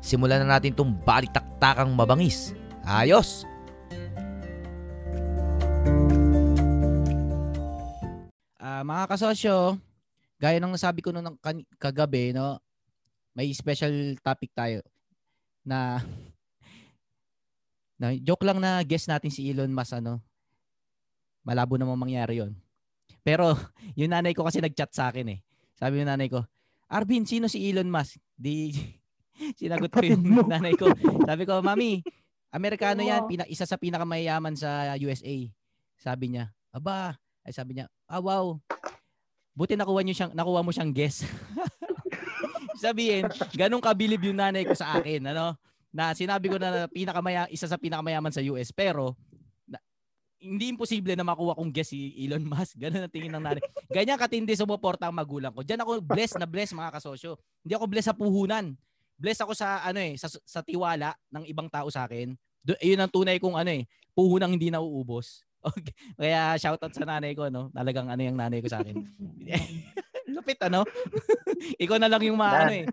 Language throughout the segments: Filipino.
simulan na natin itong balitaktakang mabangis. Ayos! Ah, mga kasosyo, gaya ng nasabi ko kan- kagabi, no, may special topic tayo na na joke lang na guess natin si Elon Musk ano. Malabo namang mangyari 'yon. Pero yung nanay ko kasi nag-chat sa akin eh. Sabi ng nanay ko, Arvin, sino si Elon Musk? Di sinagot ko yung nanay ko. Sabi ko, Mami, Amerikano yan, pina, isa sa pinakamayaman sa USA. Sabi niya, aba, ay sabi niya, ah wow, buti nakuha, niyo siyang, nakuha mo siyang guess. Sabihin, ganun kabilib yung nanay ko sa akin, ano? Na sinabi ko na pinakamaya, isa sa pinakamayaman sa US, pero na, hindi imposible na makuha kong guess si Elon Musk. Ganun ang tingin ng nanay. Ganyan katindi sumuporta ang magulang ko. Diyan ako blessed na blessed mga kasosyo. Hindi ako blessed sa puhunan. Blessed ako sa ano eh, sa, sa tiwala ng ibang tao sa akin. Do, yun ang tunay kong ano eh, puhunang hindi nauubos. Okay. Kaya shoutout sa nanay ko, no? Talagang ano yung nanay ko sa akin. Lupit, ano? Ikaw na lang yung maano eh.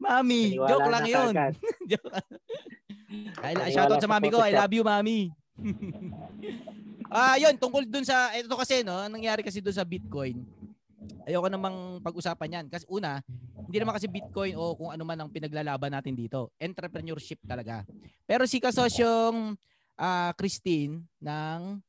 Mami, Paniwala joke lang yun. Joke Paniwala shoutout sa mami ko. I love you, mami. Ah, yun, tungkol dun sa ito kasi no, ang nangyari kasi dun sa Bitcoin. Ayoko namang pag-usapan 'yan kasi una, hindi naman kasi Bitcoin o kung ano man ang pinaglalaban natin dito. Entrepreneurship talaga. Pero si kasosyong ah, Christine ng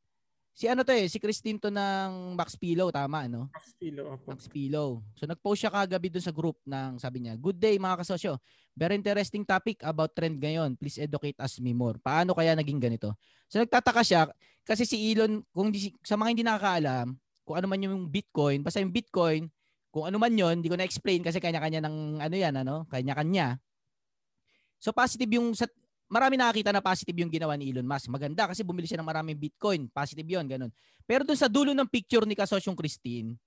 si ano to eh, si Christine to ng Max Pillow, tama no? Estilo, opo. Max Pillow. So nag-post siya kagabi dun sa group ng sabi niya, Good day mga kasosyo. Very interesting topic about trend ngayon. Please educate us me more. Paano kaya naging ganito? So nagtataka siya kasi si Elon, kung di, sa mga hindi nakakaalam, kung ano man yung Bitcoin, basta yung Bitcoin, kung ano man yon, hindi ko na-explain kasi kanya-kanya ng ano yan, ano, kanya-kanya. So positive yung sa, marami nakakita na positive yung ginawa ni Elon Musk. Maganda kasi bumili siya ng maraming Bitcoin. Positive yon, ganun. Pero dun sa dulo ng picture ni kasosyong Christine,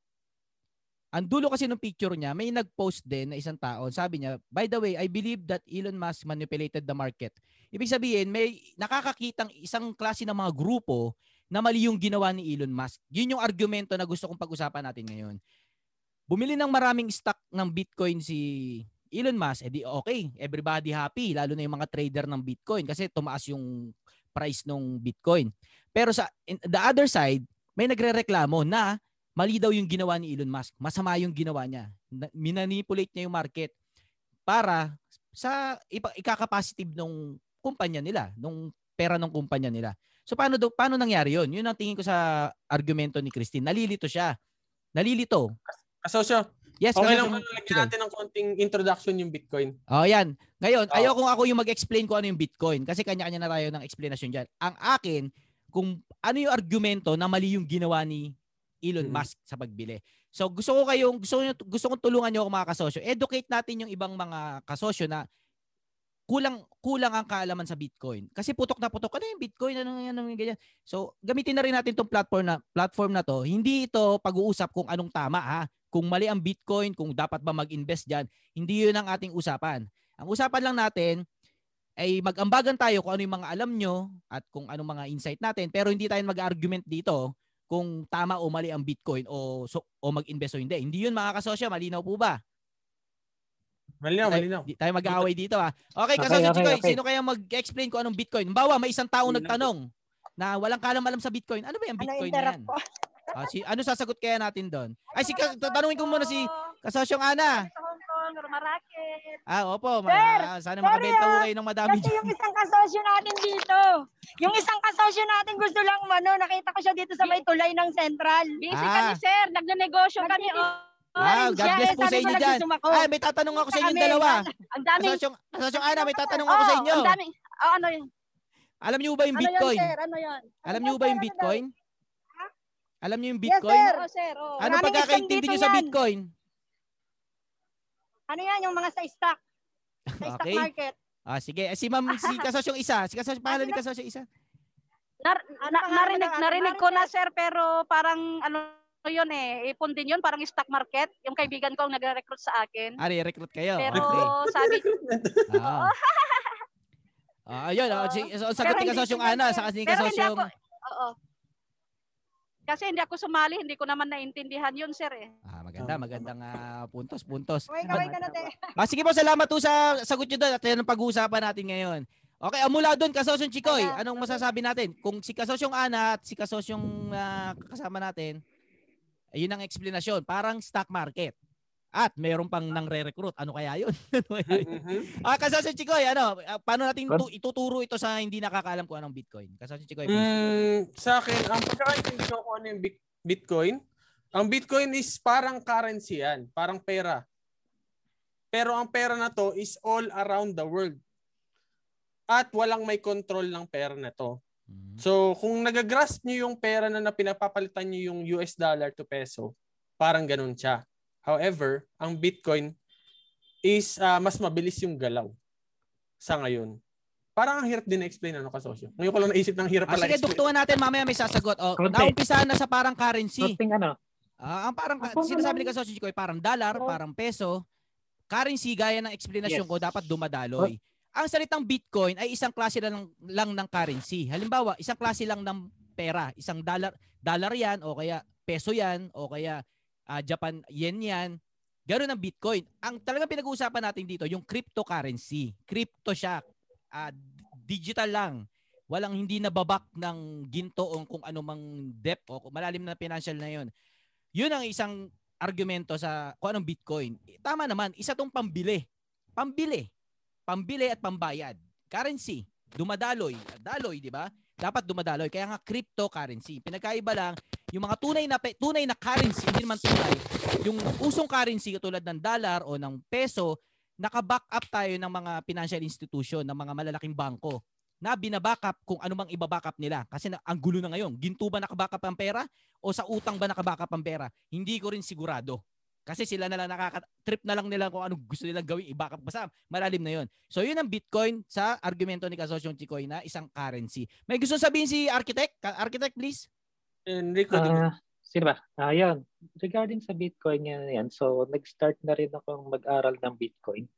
ang dulo kasi ng picture niya, may nag-post din na isang tao. Sabi niya, by the way, I believe that Elon Musk manipulated the market. Ibig sabihin, may nakakakitang isang klase ng mga grupo na mali yung ginawa ni Elon Musk. Yun yung argumento na gusto kong pag-usapan natin ngayon. Bumili ng maraming stock ng Bitcoin si Elon Musk, edi okay, everybody happy, lalo na yung mga trader ng Bitcoin kasi tumaas yung price ng Bitcoin. Pero sa the other side, may nagrereklamo na mali daw yung ginawa ni Elon Musk. Masama yung ginawa niya. Na- Minanipulate niya yung market para sa ikakapositive nung kumpanya nila, nung pera ng kumpanya nila. So paano do, paano nangyari 'yon? 'Yun ang tingin ko sa argumento ni Christine. Nalilito siya. Nalilito. Kasosyo, Yes, okay lang kung lagyan natin ng konting introduction yung Bitcoin. Oh, yan. Ngayon, Oo. ayaw kung ako yung mag-explain kung ano yung Bitcoin kasi kanya-kanya na tayo ng explanation diyan. Ang akin, kung ano yung argumento na mali yung ginawa ni Elon Mhm. Musk sa pagbili. So gusto ko kayong gusto ko gusto kong tulungan niyo ako mga kasosyo. Educate natin yung ibang mga kasosyo na kulang kulang ang kaalaman sa Bitcoin. Kasi putok na putok ano yung Bitcoin ano yan ano ganyan. So gamitin na rin natin tong platform na platform na to. Hindi ito pag-uusap kung anong tama ha. Kung mali ang Bitcoin, kung dapat ba mag-invest diyan, hindi 'yun ang ating usapan. Ang usapan lang natin ay mag-ambagan tayo kung ano yung mga alam nyo at kung anong mga insight natin pero hindi tayo mag-argument dito kung tama o mali ang Bitcoin o so, o mag-invest o hindi. Hindi 'yun mga kasosyo, malinaw po ba? Malinaw, malinaw. Di tayo mag-aaway dito ah. Okay, Okay, kasosyo okay, Chikoy, okay. sino kaya mag-explain kung anong Bitcoin? Bawa, may isang tao na nagtanong na walang kalam-alam sa Bitcoin. Ano ba yung Ano Bitcoin na interrupt yan? Ah, si, ano sasagot kaya natin doon? Ay, si, tanungin ko muna si kasosyong Ana. Ah, opo. Ma, Sir, sana sorry, makabenta ko ah. kayo ng madami Kasi dyan. yung isang kasosyo natin dito, yung isang kasosyo natin gusto lang ano, nakita ko siya dito sa may tulay ng Central. Busy Ah. kami, sir. Nagnenegosyo kami. Oh. Ah, God bless po sa inyo dyan. Ay, may tatanong ako sa inyong dalawa. Ang dami. Kasosyong, kasosyong Ana, may tatanong ako sa inyo. Ang dami. Oh, ano yun? Alam niyo ba yung Ano Bitcoin? yan, sir? Ano yan? Alam Ano niyo ba yung Ano Bitcoin? Alam niyo yung Yes, Bitcoin? sir. Oh, sir. Oh. Ano pagkakaintindi niyo sa. Bitcoin? Ano yan? Yung mga sa stock. Sa stock Okay. market. Ah, sige. Eh, Si Ma'am, si kasosyong isa. Si kasosyong, pangalan ni kasosyong isa. Nar- Ano na- pangalan narinig, narinig ko na sir pero parang ano yun eh, ipon din yun, parang stock market. Yung kaibigan ko ang nagre-recruit sa akin. Ah, recruit kayo. Pero Okay. sabi Ah. Ah, ayun. Oh, si, so, sagot ni kasosyong Ana. Sa kasi ni kasosyong... ako, oo. Kasi hindi ako sumali, hindi ko naman naintindihan yun sir eh. Ah, maganda, magandang ah, puntos, puntos. Kaway, kaway ka na, te. Ah, sige po, salamat po sa sagot nyo doon at yan ang pag-uusapan natin ngayon. Okay, ah, mula doon, kasosyong Chikoy, anong masasabi natin? Kung si kasosyong Ana at si kasosyong ah, kasama natin, ayun ang explanation, parang stock market. At mayroon pang nang re-recruit. Ano kaya yun? ano kaya yun? Mhm. ah, kasosyong Chikoy, ano, ah, paano natin tu- ituturo ito sa hindi nakakaalam kung anong Bitcoin? Kasosyong Chikoy. Mm, sa akin, ang pagkakaintindi ko kung ano yung Bit- Bitcoin, ang Bitcoin is parang currency yan, parang pera. Pero ang pera na to is all around the world. At walang may control ng pera na to. Mhm. So, kung nagagrasp nyo yung pera na, na pinapapalitan nyo yung US dollar to peso, parang ganun siya. However, ang Bitcoin is ah, mas mabilis yung galaw sa ngayon. Parang ang hirap din na-explain ano kasosyo. Ngayon ko lang naisip ng hirap Ah, pala sige, explain. duktungan natin. Mamaya may sasagot. Oh, Konti. naumpisahan na sa parang currency. Something ano, Ah, ang parang Ako sinasabi ni. Kasosyo Chikoy, parang dollar, Oo. parang peso, currency gaya ng explanation Yes. ko dapat dumadaloy. Ang salitang Bitcoin ay isang klase lang, lang ng currency. Halimbawa, isang klase lang ng pera, isang dollar, dollar 'yan o kaya peso 'yan o kaya ah, Japan yen 'yan. Ganun ang Bitcoin. Ang talagang pinag-uusapan natin dito, yung cryptocurrency. Crypto siya. D- digital lang. Walang hindi nababak ng ginto o kung ano mang depth o malalim na financial na 'yon. Yun ang isang argumento sa kung anong Bitcoin. Tama naman, isa tong pambili. Pambili. Pambili at pambayad. Currency. Dumadaloy. Daloy, di ba? Dapat dumadaloy. Kaya nga cryptocurrency. Pinagkaiba lang, yung mga tunay na tunay na currency, hindi naman tunay, yung usong currency tulad ng dollar o ng peso, naka-back up tayo ng mga financial institution, ng mga malalaking bangko na binabackup kung ano mang ibabackup nila. Kasi na, ang gulo na ngayon. Ginto ba nakabackup ang pera? O sa utang ba nakabackup ang pera? Hindi ko rin sigurado. Kasi sila na lang nakaka-trip na lang nila kung ano gusto nilang gawin, i-backup. Basta malalim na yon. So yun ang Bitcoin sa argumento ni Kasosyong Chikoy na isang currency. May gusto sabihin si Architect? Ka- Architect, please. Enrico, ah, sino ba? Ah, yan. Regarding sa Bitcoin yan, yan. So, nag-start na rin akong mag-aral ng Bitcoin.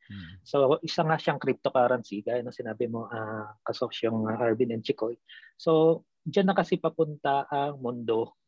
So, isa nga siyang cryptocurrency, gaya ng sinabi mo, ah, kasosyong uh, Arvin and Chikoy. So, diyan na kasi papunta ang mundo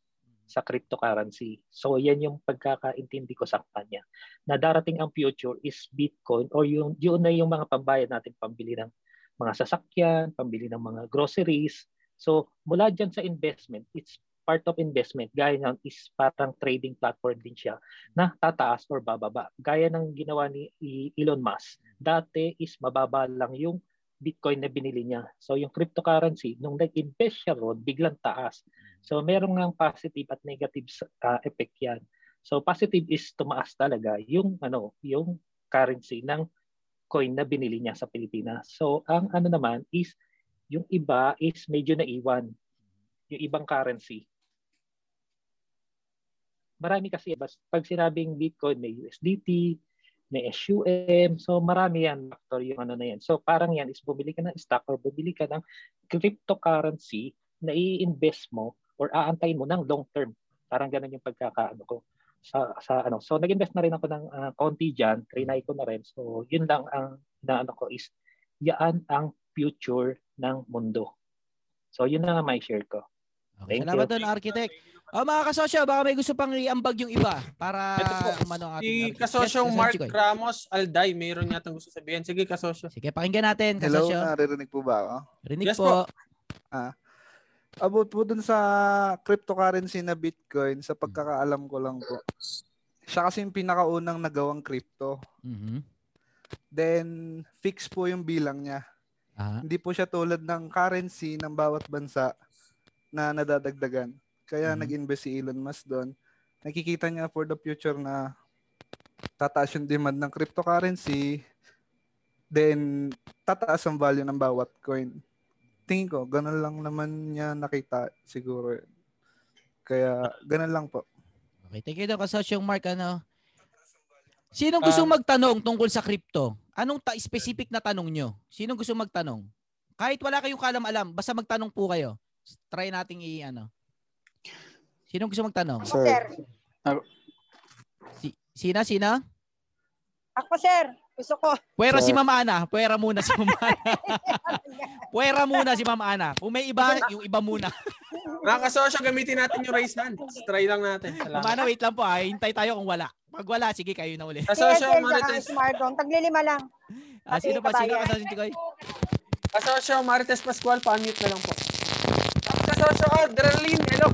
sa cryptocurrency. So, yan yung pagkakaintindi ko sa kanya. Na darating ang future is Bitcoin or yung, yun na yung mga pambayad natin pambili ng mga sasakyan, pambili ng mga groceries. So, mula dyan sa investment, it's part of investment. Gaya ng is parang trading platform din siya na tataas or bababa. Gaya ng ginawa ni Elon Musk. Dati is mababa lang yung Bitcoin na binili niya. So yung cryptocurrency, nung nag-invest siya ron, biglang taas. So meron ngang positive at negative uh, effect yan. So positive is tumaas talaga yung ano, yung currency ng coin na binili niya sa Pilipinas. So ang ano naman is yung iba is medyo naiwan yung ibang currency. Marami kasi pag sinabing Bitcoin may USDT, may SUM, so marami yan factor yung ano na yan. So parang yan is bumili ka ng stock or bumili ka ng cryptocurrency na i-invest mo or aantayin mo ng long term. Parang ganun yung pagkakaano ko sa sa ano. So nag-invest na rin ako ng uh, konti diyan, trinay ko na rin. So yun lang ang inaano ko is yaan ang future ng mundo. So yun na nga may share ko. Okay, Thank salamat you. doon, Architect. O mga kasosyo, baka may gusto pang iambag yung iba para Ito po, umano ang ating Si architect. kasosyong Yes, Mark Chikoy. Ramos Alday, mayroon yata gusto sabihin. Sige, kasosyo. Sige, pakinggan natin, Hello, kasosyo. naririnig po ba ako? Rinig Yes po. About po dun sa cryptocurrency na Bitcoin, sa pagkakaalam ko lang po. Siya kasi yung pinakaunang nagawang crypto. Mhm. Then, fix po yung bilang niya. Ah, Hindi po siya tulad ng currency ng bawat bansa na nadadagdagan. Kaya Mhm. nag-invest si Elon Musk doon. Nakikita niya for the future na tataas yung demand ng cryptocurrency. Then, tataas ang value ng bawat coin. Tingin ko, ganun lang naman niya nakita siguro. Kaya, ganun lang po. okay, thank you daw kasosyong Mark. Ano? Sinong gusto magtanong tungkol sa crypto? Anong ta- specific na tanong nyo? Sino gusto magtanong? Kahit wala kayong kalam-alam, basta magtanong po kayo. Try nating i ano. Sino gusto magtanong? Ako, sir. Si, sina, sina? Ako, sir. Gusto ko. Puwera Sir. si Ma'am Ana. Puwera muna si Ma'am Ana. Puwera muna si Ma'am Ana. Kung may iba, yung iba muna. Mga kasosyo, gamitin natin yung raise hand. Try lang natin. Ma'am Salamat. Ana, wait lang po ah. Hintay tayo kung wala. Pag wala, sige kayo na uli. Kasosyo, Marites. Smartphone. Taglilima lang. Ah, sino pa? Sino kabayan. ka sa Chikoy? Kasosyo, Marites Pascual, pa-unmute na lang po. Kasosyo, Audrelin, hello.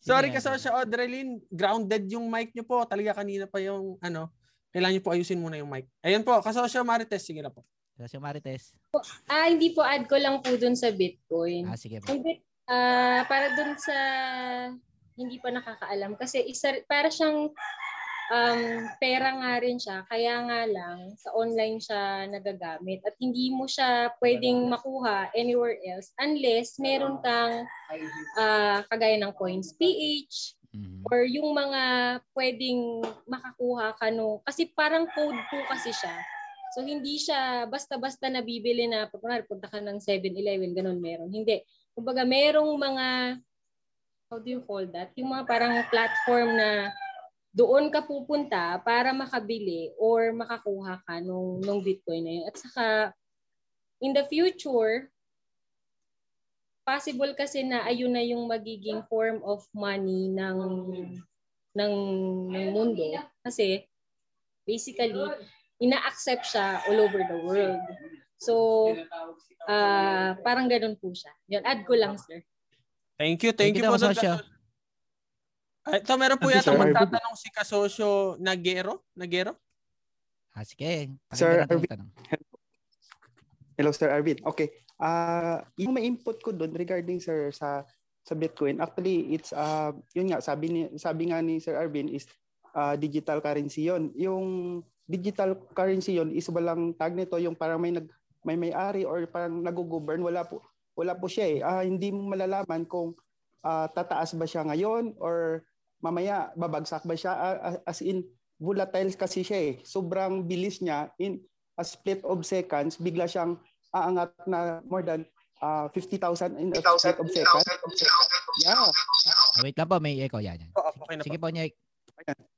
Sorry, kasosyo, Audrelin. Grounded yung mic nyo po. Talaga kanina pa yung, ano, kailangan nyo po ayusin muna yung mic. Ayun po, kasosyo, Marites, sige na po. Si Marites. Ah, hindi po add ko lang po dun sa Bitcoin. Ah, sige po. Bit, ah, para dun sa hindi pa nakakaalam kasi isa para siyang um, pera nga rin siya kaya nga lang sa online siya nagagamit at hindi mo siya pwedeng makuha anywhere else unless meron kang ah, kagaya ng coins Mhm. or yung mga pwedeng makakuha ka no kasi parang code po kasi siya. So hindi siya basta-basta nabibili na kunwari punta ka ng 7-Eleven ganun meron. Hindi. Kumbaga merong mga how do you call that? Yung mga parang platform na doon ka pupunta para makabili or makakuha ka nung nung Bitcoin na yun. At saka in the future possible kasi na ayun na yung magiging form of money ng ng ng mundo kasi basically ina-accept siya all over the world. So ah parang ganun po siya. Yun, add ko lang sir. Thank you, thank, Thank you you po. Dr. kasosyo. Ah, Ito, meron po yata sir. magtatanong si kasosyo Nagero. Nagero? Ah, sige. Sir, Arvin. Hello, Sir Arvin. Okay. Ah, yung may input ko doon regarding sir sa sa Bitcoin, actually it's uh yun nga sabi ni sabi nga ni Sir Arvin is ah, digital currency 'yon. Yung digital currency 'yon is walang tag nito yung parang may nag may may-ari or parang nag-govern wala po wala po siya eh. Ah, hindi mo malalaman kung ah, tataas ba siya ngayon or mamaya babagsak ba siya ah, as in volatile kasi siya eh. Sobrang bilis niya in a split of seconds bigla siyang aangat na more than uh, 50,000 in a split of seconds. Yeah. Ah, wait lang po, may echo. Yan, yan. Oh, okay na Sige po. po. Ayan.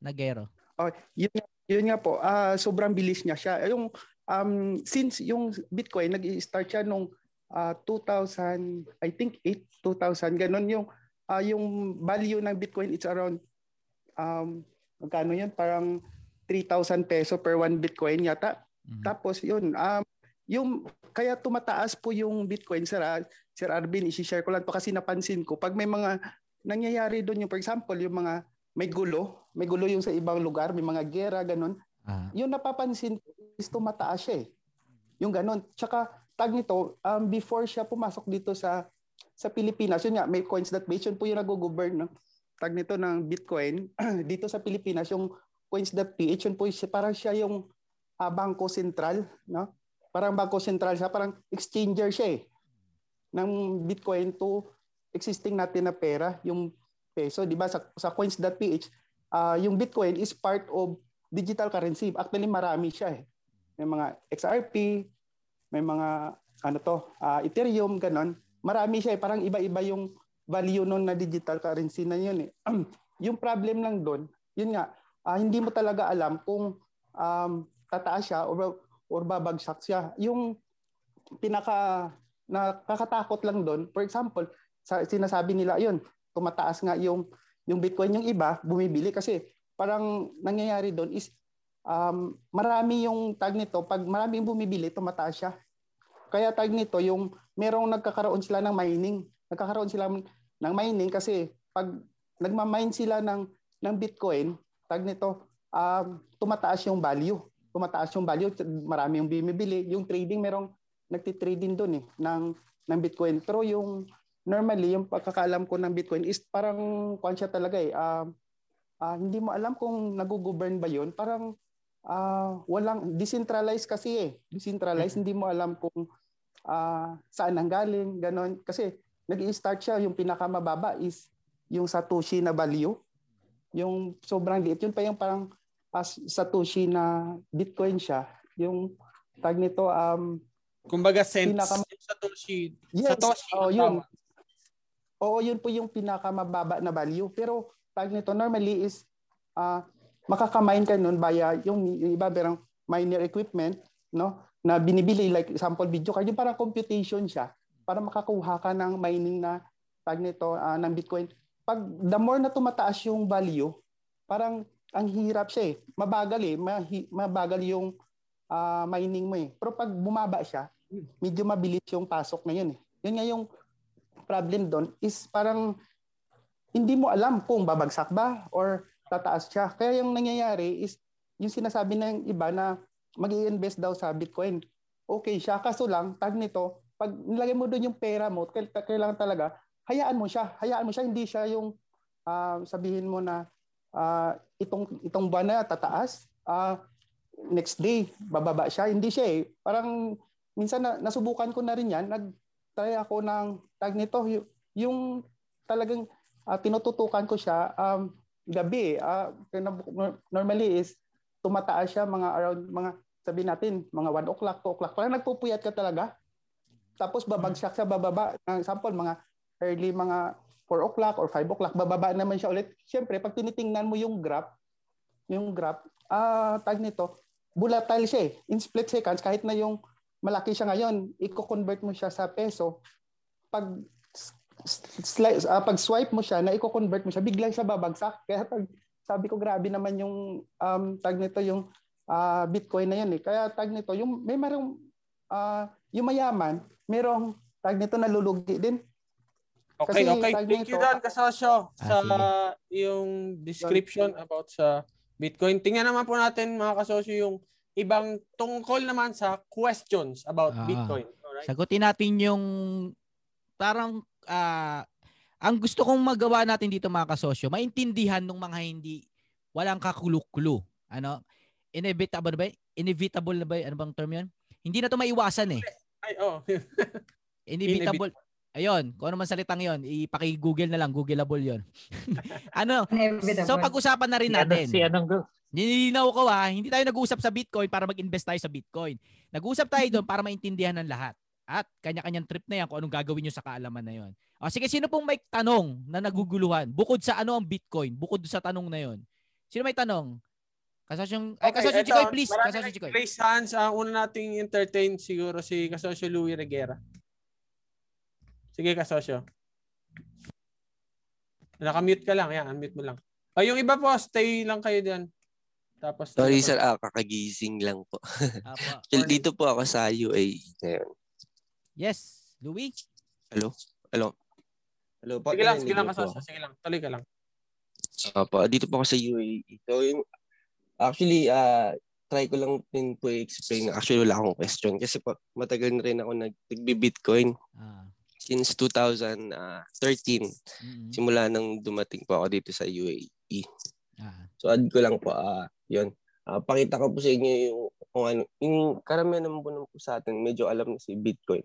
Nagero. Oh, yun, yun nga po, ah sobrang bilis niya siya. Yung um since yung Bitcoin nag-start siya nung ah, 2000 I think 8 2000 ganun yung ah, yung value ng Bitcoin it's around um magkano yun parang 3,000 peso per one Bitcoin yata. Mhm. Tapos yun, um, yung kaya tumataas po yung Bitcoin sir, ah, Sir Arvin, i-share ko lang to kasi napansin ko pag may mga nangyayari doon yung for example yung mga may gulo, may gulo yung sa ibang lugar, may mga gera ganun. Ah, Yung napapansin ko is tumataas siya eh. Yung ganun. Tsaka tag nito, um, before siya pumasok dito sa sa Pilipinas, yun nga, may coins.ph, yun po yung nag-govern no? tag nito ng Bitcoin. dito sa Pilipinas, yung coins.ph, yun po siya, parang siya yung ah, bangko sentral, no? Parang bangko sentral siya, parang exchanger siya eh. Ng Bitcoin to existing natin na pera, yung peso, di ba? Sa, sa coins.ph, ah, yung Bitcoin is part of digital currency. Actually, marami siya eh. May mga XRP, may mga ano to, ah, Ethereum, ganon. Marami siya eh. Parang iba-iba yung value nun na digital currency na yun eh. yung problem lang doon, yun nga, ah, hindi mo talaga alam kung um, tataas siya or, or babagsak siya. Yung pinaka nakakatakot lang doon, for example, sa, sinasabi nila yun, tumataas nga yung yung Bitcoin yung iba bumibili. Kasi parang nangyayari doon is um, marami yung tag nito pag marami yung bumibili tumataas siya. Kaya tag nito yung merong nagkakaroon sila ng mining. Nagkakaroon sila ng mining kasi pag nagma-mine sila ng ng Bitcoin tag nito um, tumataas yung value tumataas yung value marami yung bumibili yung trading merong nagti-trading doon eh ng ng Bitcoin pero yung normally yung pagkakaalam ko ng Bitcoin is parang kwan siya talaga eh. ah ah, hindi mo alam kung nag-govern ba 'yon. Parang ah, walang decentralized kasi eh. Decentralized hindi mo alam kung ah, saan nanggaling, ganon. Kasi nag-i-start siya yung pinakamababa is yung Satoshi na value. Yung sobrang liit yun pa yung parang as Satoshi na Bitcoin siya. Yung tag nito um Kumbaga cents Pinaka- Satoshi. Yes, Satoshi. oh, yun. Oo, yun po yung pinakamababa na value. Pero tag nito normally is ah makakamine ka nun via yung, yung iba berang miner equipment, no? Na binibili like sample video card, yung parang computation siya para makakuha ka ng mining na tag nito ah, ng Bitcoin. Pag the more na tumataas yung value, parang ang hirap siya eh. Mabagal eh. Mahi, mabagal yung ah, mining mo eh. Pero pag bumaba siya, medyo mabilis yung pasok na yun eh. Yun nga yung problem doon is parang hindi mo alam kung babagsak ba or tataas siya. Kaya yung nangyayari is yung sinasabi ng iba na mag invest daw sa Bitcoin. Okay siya, kaso lang, tag nito, pag nilagay mo doon yung pera mo, kail- kailangan talaga, hayaan mo siya. Hayaan mo siya, hindi siya yung ah, sabihin mo na ah, itong itong buwan na tataas, ah, next day bababa siya. Hindi siya eh. Parang minsan na, nasubukan ko na rin yan. Nag-try ako ng tag nito, y- yung talagang ah, tinututukan ko siya um, gabi. kina- normally is tumataas siya mga around mga sabi natin mga 1 o'clock, 2 o'clock. Parang nagpupuyat ka talaga. Tapos babagsak sa bababa. Ng sample, mga early mga 4 o'clock or 5 o'clock, bababa naman siya ulit. Siyempre, pag tinitingnan mo yung graph, yung graph, ah tag nito, volatile siya eh. In split seconds, kahit na yung malaki siya ngayon, i-convert mo siya sa peso, pag sli- ah, pag swipe mo siya, na i-convert mo siya, bigla siya babagsak. Kaya pag sabi ko grabe naman yung um, tag nito yung ah, Bitcoin na yun eh. Kaya tag nito, yung may marong ah, yung mayaman, merong tag nito nalulugi din. Okay, Kasi okay. Thank you Dan Kasosyo sa Ah, yung description about sa Bitcoin. Tingnan naman po natin mga kasosyo yung ibang tungkol naman sa questions about Ah. Bitcoin. Alright? Sagutin natin yung parang ah, ang gusto kong magawa natin dito mga kasosyo, maintindihan ng mga hindi walang kakulu-kulo. Ano? Inevitable ba? Inevitable na ba? Ano bang term 'yon? Hindi na to maiwasan eh. Ay, oh. Inevitable. Ayun, kung ano man salitang 'yon, ipaki-google na lang, googleable 'yon. ano? So pag-usapan na rin Si ano- natin. Si anong? Nilinaw ko ha, hindi tayo nag-uusap sa Bitcoin para mag-invest tayo sa Bitcoin. Nag-uusap tayo doon para maintindihan ng lahat. At kanya-kanyang trip na yan kung anong gagawin nyo sa kaalaman na yon. O sige, sino pong may tanong na naguguluhan? Bukod sa ano ang Bitcoin? Bukod sa tanong na yon. Sino may tanong? Kasosyong, ay kasosyo Chikoy, please. marami Kasosyo Chikoy. nag-raise hands. Ang una nating entertain siguro si Kasosyo Louie Reguera. Sige, Kasosyo. Naka-mute ka lang. Yan, unmute mo lang. Ay, yung iba po, stay lang kayo diyan. Tapos Sorry sir, ah, kakagising lang po. Chill, Dito po ako sa UAE ngayon. Yes, Louis. Hello? Hello? Hello po. Sige lang, sige lang Kasosyo. Sige lang. Tuloy ka lang. Opo, dito po ako sa UAE. So, yung, actually, ah try ko lang din po i-explain. Actually, wala akong question. Kasi po, matagal na rin ako nag- nagbi-Bitcoin Ah. Since 2013. mm Simula nang dumating po ako dito sa UAE. Ah. So, add ko lang po, ah yun. Ah, pakita ko po sa inyo yung, kung ano, yung karamihan naman po, naman po sa atin, medyo alam na si Bitcoin.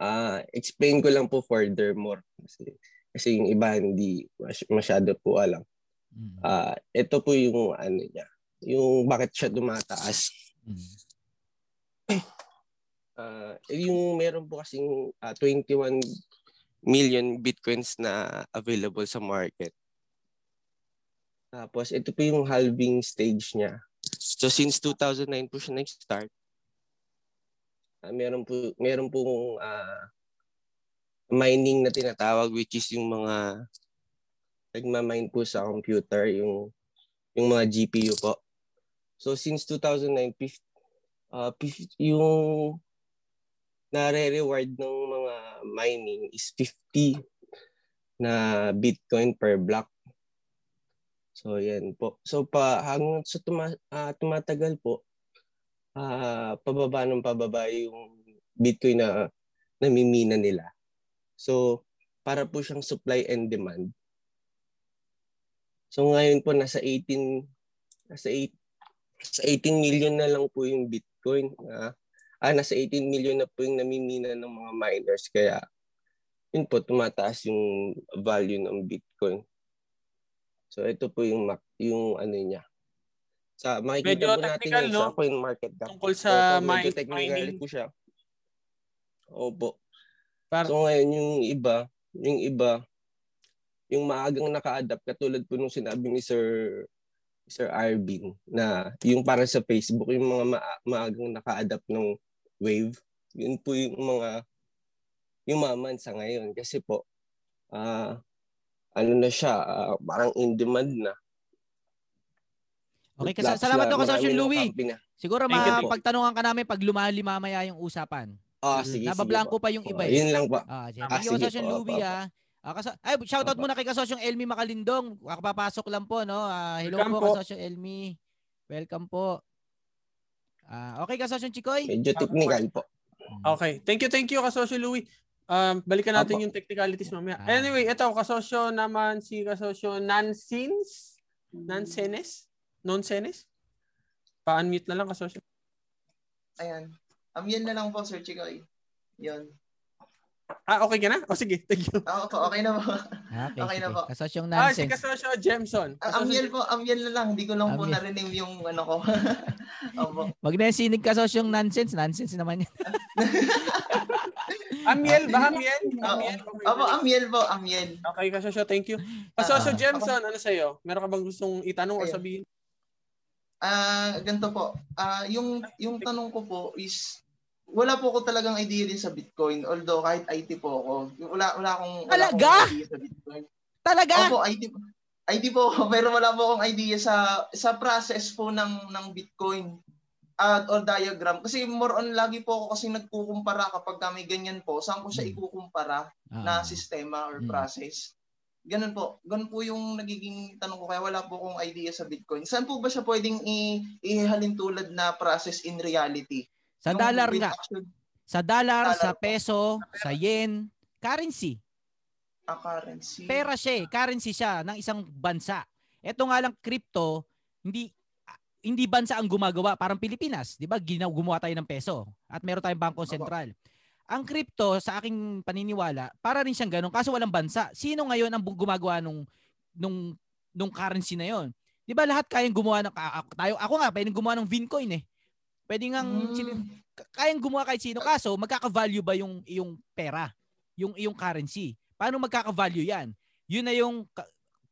Ah, explain ko lang po furthermore. Kasi, kasi yung iba hindi mas- masyado po alam. Mm. Ah, ito po yung ano niya, yung bakit siya tumataas. Mm. Ah, yung meron po kasing ah, 21 million bitcoins na available sa market. Tapos ito po yung halving stage niya. So since 2009 po siya nag-start. ah, meron po meron pong ah, mining na tinatawag which is yung mga nagma-mine po sa computer yung yung mga GPU po. So since 2009 fif- ah, yung nare-reward ng mga mining is 50 na Bitcoin per block. So yan po. So pa hanggang sa tuma, ah, tumatagal po ah pababa ng pababa yung Bitcoin na namimina nila. So para po siyang supply and demand. So ngayon po nasa 18 nasa 8 sa 18 million na lang po yung Bitcoin. Ah, ah nasa 18 million na po yung namimina ng mga miners kaya yun po tumataas yung value ng Bitcoin. So ito po yung yung ano niya. Sa makikita Medyo po natin yun no? sa coin market cap. Tungkol sa Opo, medyo technical mining. po siya. Opo. Par- so ngayon yung iba, yung iba, yung maagang naka-adapt katulad po nung sinabi ni Sir Sir Arvin na yung para sa Facebook, yung mga ma- maagang naka-adapt ng wave, yun po yung mga yung maman sa ngayon kasi po ah ano na siya, ah, parang in demand na. Okay, kasi salamat ka marami Sir Louie. Siguro mapagtanungan ka namin pag lumali mamaya yung usapan. Ah, sige, Nabablanko sige po. pa yung iba Oh, eh. Yun lang po. Ah, sige. Ah, sige po, Louie ah. Ah, kasa- ay, shoutout muna kay Kasosyong Elmi Makalindong. Kakapapasok lang po, no? Ah, hello Welcome po, po. Kasosyong Elmi. Welcome po. Ah, okay, Kasosyong Chikoy? Medyo technical po. Okay. Thank you, thank you, Kasosyo Louie. Um, balikan natin Apo. yung technicalities mamaya. Ah. Anyway, ito, kasosyo naman si kasosyo Nansins? Nansenes? Nonsenes? Pa-unmute na lang, kasosyo. Ayan. Um, yan na lang po, Sir Chikoy. Yun. Ah, okay ka na? O sige, thank you. Ako po, okay na po. Okay, Okay na po. Kasosyong Ah, si nonsense. kasosyo Jemson. Ah, Kasosyo Amyel po, Amyel na lang. Hindi ko lang po Amyel. narinig yung ano ko. Opo. Wag na yung sinig kasosyong nonsense. Nonsense naman yan. Amiel ba? Amiel? Oo. Amiel? Opo, Amyel po, Amyel. Okay, kasosyo, thank you. Kasosyo Ah, Jemson, ano sa'yo? Meron ka bang gustong itanong o Ayun. sabihin? Ah, ganito po. Ah, yung yung tanong ko po is wala po ko talagang idea din sa Bitcoin. Although kahit IT po ako, wala wala akong wala Talaga? akong idea sa Bitcoin. Talaga? Opo, IT. IT po ako, pero wala po akong idea sa sa process po ng ng Bitcoin at or diagram kasi more on lagi po ako kasi nagkukumpara kapag kami ganyan po saan ko siya Hmm. ikukumpara Ah. na sistema or Hmm. process ganun po ganun po yung nagiging tanong ko kaya wala po akong idea sa Bitcoin saan po ba siya pwedeng i- ihalin tulad na process in reality Sa Yung dollar nga. Sa dollar, Dollar sa po. peso, sa yen, currency. ah, currency Pera siya eh. Currency siya ng isang bansa. Ito nga lang crypto, hindi hindi bansa ang gumagawa, parang Pilipinas, 'di ba? Ginaw gumawa tayo ng peso at meron tayong bangko sentral. Ang crypto sa aking paniniwala, para rin siyang ganun kaso walang bansa. Sino ngayon ang gumagawa nung nung nung currency na 'yon? 'Di ba lahat kayang gumawa ng tayo ako nga pwedeng gumawa ng Vincoin eh. Pwede ngang Mm. sin- ka- kayang gumawa kahit sino kaso magkaka-value ba yung yung pera, yung yung currency? Paano magkaka-value 'yan? Yun na yung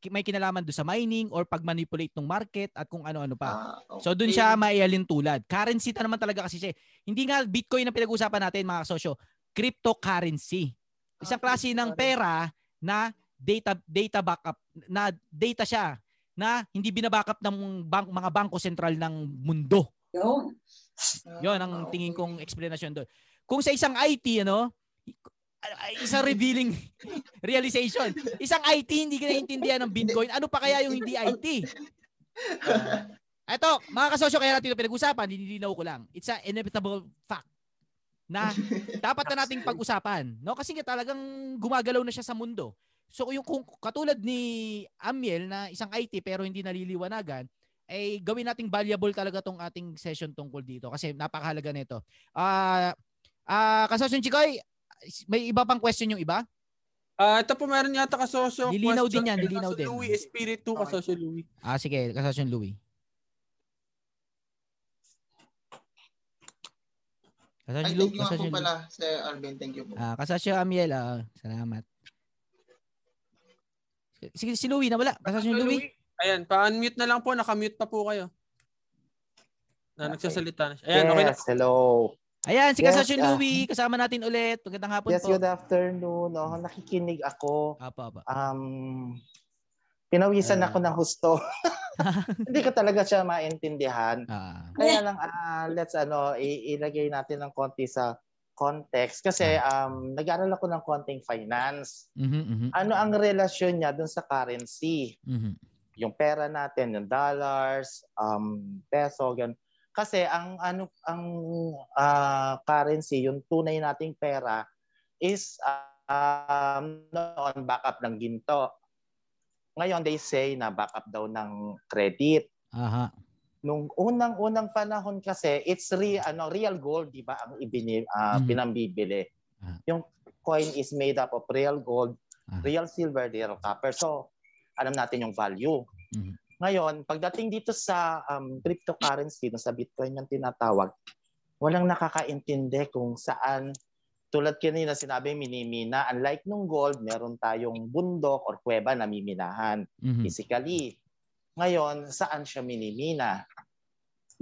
may kinalaman do sa mining or pag-manipulate ng market at kung ano-ano pa. Ah, okay. So doon siya maialin tulad. Currency ta naman talaga kasi siya. eh. Hindi nga Bitcoin ang pinag-uusapan natin mga kasosyo. Cryptocurrency. Isang Ah, klase ng pera na data data backup na data siya na hindi binabackup ng bank, mga bangko sentral ng mundo. Yon ang Ah, tingin kong explanation doon. Kung sa isang IT ano, isang revealing realization. Isang IT hindi ka naiintindihan ng Bitcoin. Ano pa kaya yung hindi IT? Ito, mga kasosyo, kaya natin ito pinag-usapan, dinilinaw ko lang. It's a inevitable fact na dapat na nating pag-usapan. No? Kasi nga talagang gumagalaw na siya sa mundo. So yung kung katulad ni Amiel na isang IT pero hindi naliliwanagan, ay gawin nating valuable talaga tong ating session tungkol dito kasi napakahalaga nito. Ah, ah, kasosyo Chikoy, may iba pang question yung iba? Ah, ito po meron yata kasosyo. Lilinaw question din yan, lilinaw din. Louie, Spirit 2, kasosyo Louie. Ah, sige, kasosyo Louie. Ay, Kasosyo thank Louie, you nga po pala, Sir Arvin. Thank you po. Ah, kasosyo Amiel, ah, salamat. Sige, si Louie na wala. Kasosyo Louie. Ayan, pa-unmute na lang po. Nakamute pa po kayo. Na nagsasalita na siya. Ayan, okay na. Yes, hello. Ayan, si Yes, kasosyo ah. Louie, kasama natin ulit. Magandang hapon Yes, po. good afternoon. Oh, nakikinig ako. Apa, apa. Um, pinawisan Ah. ako ng husto. Hindi ko talaga siya maintindihan. Ah. Kaya lang, ah, let's ano, ilagay natin ng konti sa context. Kasi um, nag-aaral ako ng konting finance. Mhm, mhm. Ano ang relasyon niya dun sa currency? Mhm. Yung pera natin, yung dollars, um, peso, gan. Kasi ang ano ang ah, currency, yung tunay nating pera is um, noon backup ng ginto. Ngayon they say na backup daw ng credit. Aha. Nung unang-unang panahon kasi it's re, ano real gold, di ba, ang ibini ah, Mhm. pinambibili. Ah. Yung coin is made up of real gold, Ah. real silver, real copper. So alam natin yung value. Mhm. Ngayon, pagdating dito sa um, cryptocurrency, no, sa Bitcoin yung tinatawag, walang nakakaintindi kung saan tulad kanina sinabi minimina, unlike nung gold, meron tayong bundok or kuweba na miminahan Mhm. physically. Ngayon, saan siya minimina?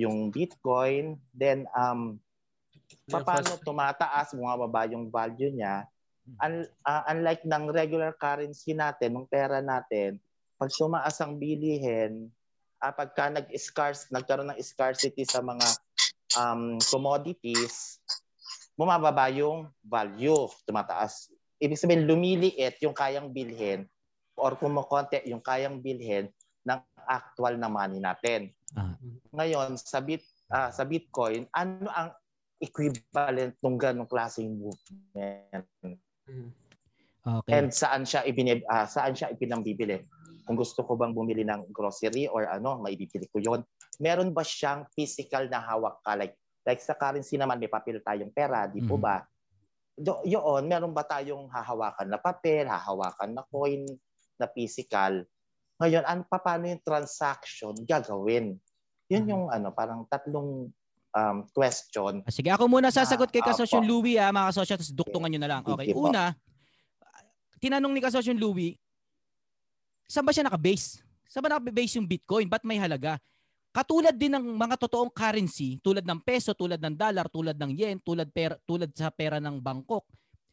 Yung Bitcoin, then um, paano tumataas, bumababa yung value niya. Un- ah, unlike ng regular currency natin, ng pera natin, pag tumaas ang bilihin, ah, pagka nag-scarce, nagkaroon ng scarcity sa mga um, commodities, bumababa yung value, tumataas. Ibig sabihin, lumiliit yung kayang bilhin or kumukonte yung kayang bilhin ng actual na money natin. Ah. Ngayon, sa bit ah, sa Bitcoin, ano ang equivalent ng ganong klaseng movement? Okay. And saan siya ibinib ah, saan siya ipinambibili? Kung gusto ko bang bumili ng grocery or ano, maibibili ko 'yon. Meron ba siyang physical na hawak ka like like sa currency naman may papel tayong pera, di po Mhm. ba? Do, yun, meron ba tayong hahawakan na papel, hahawakan na coin, na physical? Ngayon, ano pa paano yung transaction gagawin? Yun yung ano, parang tatlong um, question. Ah, Sige, ako muna sasagot kay Ah, Kasosyo apo. Louie ah, mga kasosyo, tapos duktungan nyo na lang. Okay, una, tinanong ni Kasosyo Louie, saan ba siya naka-base? Saan ba naka-base yung Bitcoin? Ba't may halaga? Katulad din ng mga totoong currency, tulad ng peso, tulad ng dollar, tulad ng yen, tulad, pera, tulad sa pera ng Bangkok,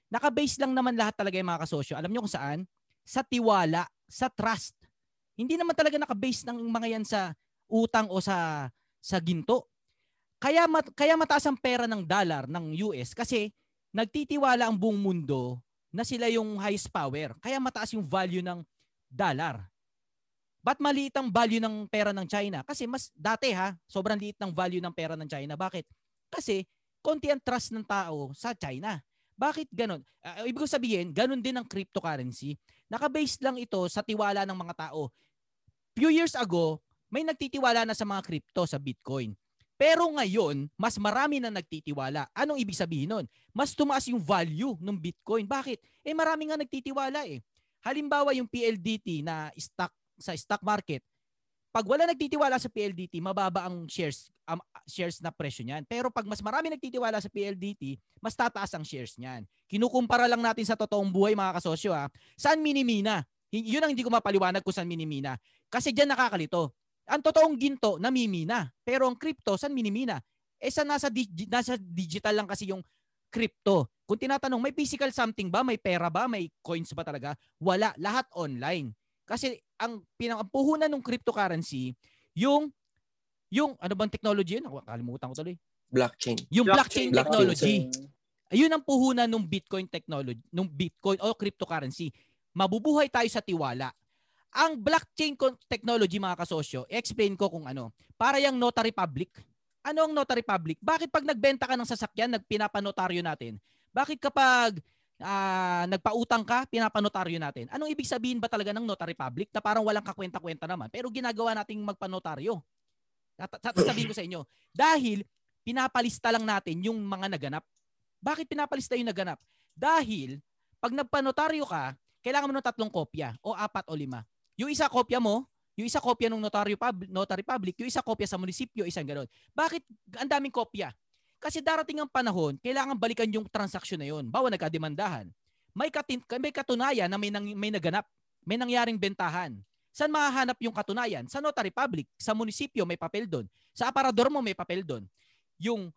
naka-base lang naman lahat talaga yung mga kasosyo. Alam nyo kung saan? Sa tiwala, sa trust. Hindi naman talaga naka-base ng mga yan sa utang o sa sa ginto. Kaya mat, kaya mataas ang pera ng dollar ng US kasi nagtitiwala ang buong mundo na sila yung highest power. Kaya mataas yung value ng dollar. Ba't maliit ang value ng pera ng China? Kasi mas dati ha, sobrang liit ng value ng pera ng China. Bakit? Kasi konti ang trust ng tao sa China. Bakit ganon? Ah, ibig sabihin, ganon din ang cryptocurrency. Naka-base lang ito sa tiwala ng mga tao. Few years ago, may nagtitiwala na sa mga crypto sa Bitcoin. Pero ngayon, mas marami na nagtitiwala. Anong ibig sabihin nun? Mas tumaas yung value ng Bitcoin. Bakit? Eh marami nga nagtitiwala eh. Halimbawa yung PLDT na stock sa stock market, pag wala nagtitiwala sa PLDT, mababa ang shares um, shares na presyo niyan. Pero pag mas marami nagtitiwala sa PLDT, mas tataas ang shares niyan. Kinukumpara lang natin sa totoong buhay mga kasosyo ha. Saan minimina? Yun ang hindi ko mapaliwanag kung saan minimina. Kasi diyan nakakalito. Ang totoong ginto namimina, pero ang crypto saan minimina? Eh sa nasa digi- nasa digital lang kasi yung crypto. Kung tinatanong, may physical something ba? May pera ba? May coins ba talaga? Wala. Lahat online. Kasi ang pinakapuhunan ng cryptocurrency, yung yung ano bang technology yun? Ako, Kalimutan ko tuloy. Blockchain. Yung blockchain, Blockchain. technology. Ayun ang puhunan ng Bitcoin technology, ng Bitcoin o cryptocurrency. Mabubuhay tayo sa tiwala. Ang blockchain technology mga kasosyo, explain ko kung ano. Para yung notary public. Ano ang notary public? Bakit pag nagbenta ka ng sasakyan, nagpinapanotaryo natin? Bakit kapag ah, nagpautang ka, pinapanotaryo natin? Anong ibig sabihin ba talaga ng notary public na parang walang kakwenta-kwenta naman pero ginagawa nating magpanotaryo? Tat- tat- Sabihin ko sa inyo, dahil pinapalista lang natin yung mga naganap. Bakit pinapalista yung naganap? Dahil pag nagpanotaryo ka, kailangan mo ng tatlong kopya o apat o lima. Yung isa kopya mo, yung isa kopya ng notary, pub, notary public, yung isa kopya sa munisipyo, isang gano'n. Bakit ang daming kopya? Kasi darating ang panahon, kailangan balikan yung transaksyon na yun. Bawa nagkademandahan. May, katin, may katunayan na may, nang, may naganap. May nangyaring bentahan. Saan mahahanap yung katunayan? Sa notary public, sa munisipyo may papel doon. Sa aparador mo may papel doon. Yung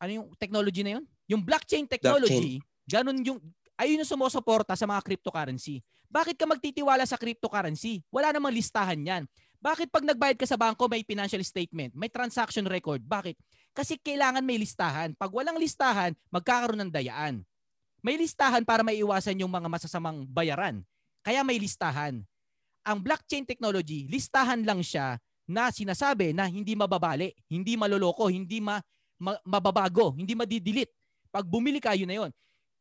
ano yung technology na yun? Yung blockchain technology, ganun yung ayun yung sumusuporta sa mga cryptocurrency. Bakit ka magtitiwala sa cryptocurrency? Wala namang listahan yan. Bakit pag nagbayad ka sa bangko may financial statement, may transaction record? Bakit? Kasi kailangan may listahan. Pag walang listahan, magkakaroon ng dayaan. May listahan para maiwasan yung mga masasamang bayaran. Kaya may listahan. Ang blockchain technology, listahan lang siya na sinasabi na hindi mababali, hindi maloloko, hindi ma, ma- mababago, hindi madidelete. Pag bumili ka, yun na yun.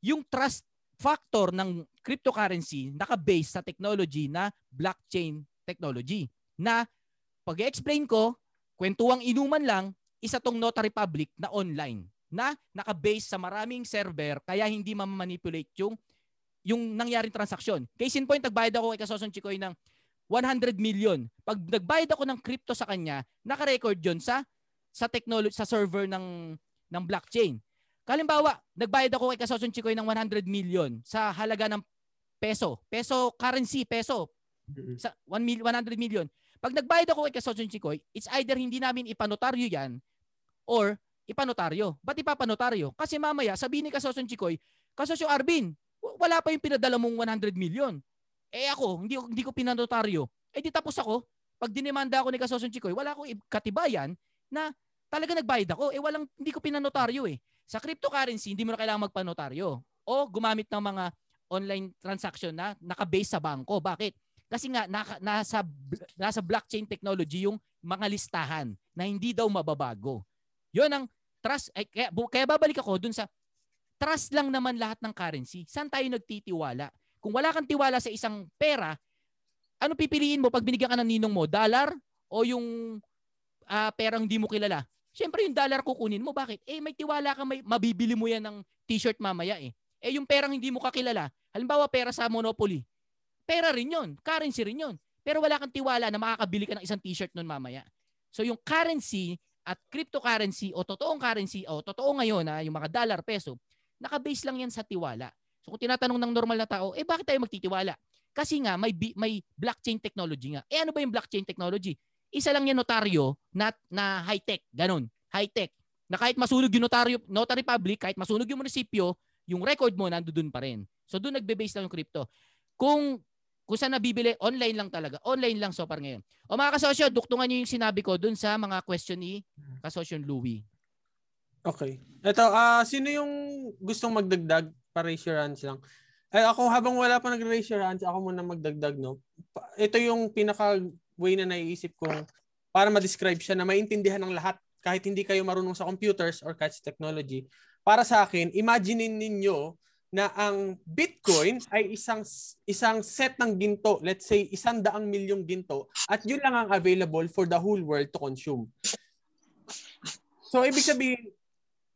Yung trust factor ng cryptocurrency naka-base sa technology na blockchain technology na pag-explain ko, kwentuang inuman lang, isa tong notary public na online na naka-base sa maraming server kaya hindi ma-manipulate yung yung nangyaring transaksyon. Case in point, nagbayad ako kay Kasoson Chikoy ng 100 million. Pag nagbayad ako ng crypto sa kanya, naka-record 'yon sa sa technology sa server ng ng blockchain. Kalimbawa, nagbayad ako kay Kasosyon Chikoy ng 100 million sa halaga ng peso. Peso currency, peso. Sa 1 mil, 100 million. Pag nagbayad ako kay Kasosyon Chikoy, it's either hindi namin ipanotaryo yan or ipanotaryo. Ba't ipapanotaryo? Kasi mamaya, sabihin ni Kasosyon Chikoy, Kasosyon Arvin, wala pa yung pinadala mong 100 million. Eh ako, hindi, hindi ko pinanotaryo. Eh di tapos ako, pag dinemanda ako ni Kasosyon Chikoy, wala akong katibayan na talaga nagbayad ako. Eh walang, hindi ko pinanotaryo eh. Sa cryptocurrency, hindi mo na kailangan magpanotaryo o gumamit ng mga online transaction na naka-base sa bangko. Bakit? Kasi nga naka, nasa nasa blockchain technology yung mga listahan na hindi daw mababago. 'Yon ang trust ay, kaya, kaya babalik ako dun sa trust lang naman lahat ng currency. Saan tayo nagtitiwala? Kung wala kang tiwala sa isang pera, ano pipiliin mo pag binigyan ka ng ninong mo? Dollar o yung uh, perang hindi mo kilala? Siyempre yung dollar kukunin mo. Bakit? Eh may tiwala ka, may mabibili mo yan ng t-shirt mamaya eh. Eh yung perang hindi mo kakilala, halimbawa pera sa Monopoly, pera rin yon, currency rin yon. Pero wala kang tiwala na makakabili ka ng isang t-shirt nun mamaya. So yung currency at cryptocurrency o totoong currency o totoo ngayon na yung mga dollar, peso, naka-base lang yan sa tiwala. So kung tinatanong ng normal na tao, eh bakit tayo magtitiwala? Kasi nga may may blockchain technology nga. Eh ano ba yung blockchain technology? Isa lang yan notaryo na, na high-tech, ganun, high-tech. Na kahit masunog yung notaryo, notary public, kahit masunog yung munisipyo, yung record mo nandoon pa rin. So doon nagbe-base lang yung crypto. Kung kung saan nabibili, online lang talaga. Online lang so far ngayon. O mga kasosyo, duktungan niyo yung sinabi ko doon sa mga question ni kasosyo Louie. Okay. Ito, uh, sino yung gustong magdagdag? Pa-raise your hands lang. Ay, ako habang wala pa nag-raise your hands, ako muna magdagdag, no? Ito yung pinaka way na naiisip kong para ma-describe siya na maintindihan ng lahat kahit hindi kayo marunong sa computers or kahit sa technology. Para sa akin, imaginein ninyo na ang Bitcoin ay isang isang set ng ginto, let's say isang daang milyong ginto, at yun lang ang available for the whole world to consume. So ibig sabihin,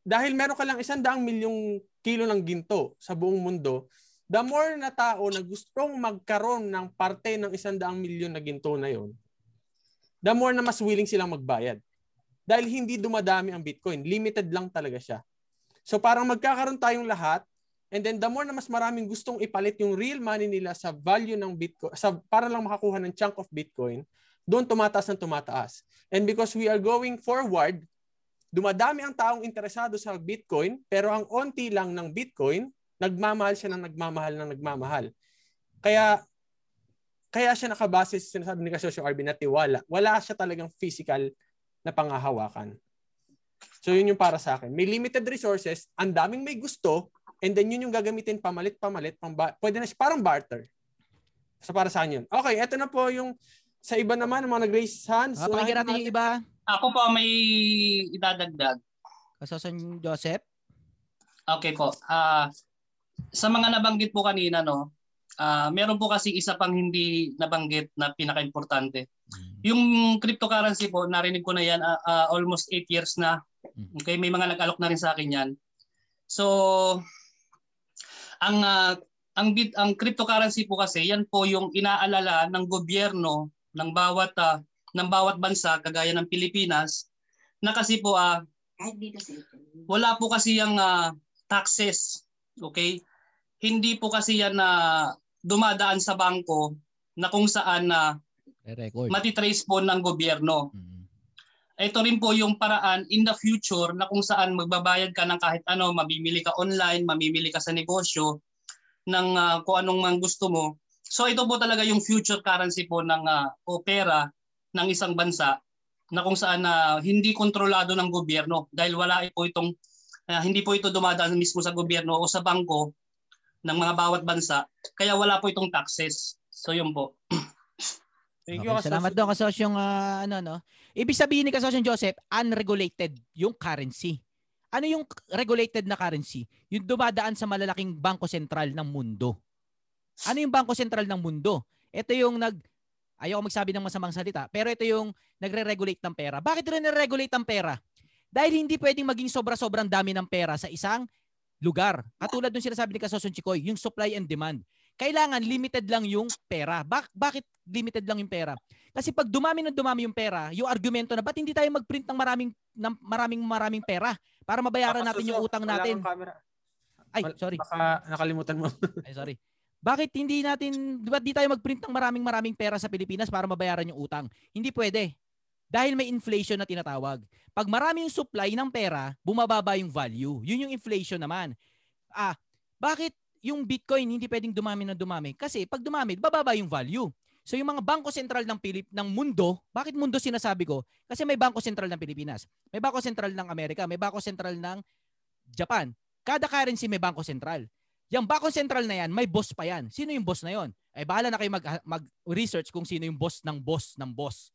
dahil meron ka lang isang daang milyong kilo ng ginto sa buong mundo, the more na tao na gustong magkaroon ng parte ng isang daang milyon na ginto na yon, the more na mas willing silang magbayad. Dahil hindi dumadami ang Bitcoin. Limited lang talaga siya. So parang magkakaroon tayong lahat and then the more na mas maraming gustong ipalit yung real money nila sa value ng Bitcoin, sa, para lang makakuha ng chunk of Bitcoin, doon tumataas ng tumataas. And because we are going forward, dumadami ang taong interesado sa Bitcoin, pero ang onti lang ng Bitcoin nagmamahal siya ng nagmamahal ng nagmamahal. Kaya kaya siya nakabase sa sinasabi ni Kasosyo Arvin na tiwala. Wala siya talagang physical na pangahawakan. So yun yung para sa akin. May limited resources, ang daming may gusto, and then yun yung gagamitin pamalit-pamalit, pamba, pwede na siya, parang barter. So para sa yun. Okay, eto na po yung sa iba naman, mga nag-raise hands. Ah, pakinggan natin yung iba. Ako po may idadagdag. Kasoson Joseph? Okay po. Uh, sa mga nabanggit po kanina, no, uh, meron po kasi isa pang hindi nabanggit na pinaka-importante. Mm. Yung cryptocurrency po, narinig ko na yan uh, uh, almost 8 years na. Mm. Okay, may mga nag-alok na rin sa akin yan. So, ang uh, ang bit ang cryptocurrency po kasi yan po yung inaalala ng gobyerno ng bawat uh, ng bawat bansa kagaya ng Pilipinas na kasi po uh, wala po kasi yung uh, taxes Okay? Hindi po kasi yan na dumadaan sa bangko na kung saan na record matitrace po ng gobyerno. Mm-hmm. Ito rin po yung paraan in the future na kung saan magbabayad ka ng kahit ano, mamimili ka online, mamimili ka sa negosyo ng uh, kung anong man gusto mo. So ito po talaga yung future currency po ng uh, o pera ng isang bansa na kung saan uh, hindi kontrolado ng gobyerno dahil wala po itong Uh, hindi po ito dumadaan mismo sa gobyerno o sa bangko ng mga bawat bansa. Kaya wala po itong taxes. So yun po. Thank you, okay, salamat doon kasosyong uh, ano no. Ibig sabihin ni kasosyong Joseph, unregulated yung currency. Ano yung regulated na currency? Yung dumadaan sa malalaking bangko sentral ng mundo. Ano yung bangko sentral ng mundo? Ito yung nag ayoko magsabi ng masamang salita, pero ito yung nagre-regulate ng pera. Bakit rin regulate ang pera? Dahil hindi pwedeng maging sobra-sobrang dami ng pera sa isang lugar. Katulad ng sinasabi ni Kasoson Chikoy, yung supply and demand. kailangan limited lang yung pera. Bak- bakit limited lang yung pera? Kasi pag dumami ng dumami yung pera, yung argumento na ba't hindi tayo mag-print ng maraming ng maraming maraming pera para mabayaran Baka natin suso, yung utang natin. Ay, sorry. Baka nakalimutan mo. Ay, sorry. Bakit hindi natin, ba't di tayo mag-print ng maraming maraming pera sa Pilipinas para mabayaran yung utang? Hindi pwede. Dahil may inflation na tinatawag. Pag marami yung supply ng pera, bumababa yung value. Yun yung inflation naman. Ah, bakit yung Bitcoin hindi pwedeng dumami na dumami? Kasi pag dumami, bababa yung value. So yung mga bangko sentral ng Pilip ng mundo, bakit mundo sinasabi ko? Kasi may bangko sentral ng Pilipinas, may bangko sentral ng Amerika, may bangko sentral ng Japan. Kada currency may bangko sentral. Yung bangko sentral na yan, may boss pa yan. Sino yung boss na yon? Ay bahala na kayo mag, mag-research kung sino yung boss ng boss ng boss.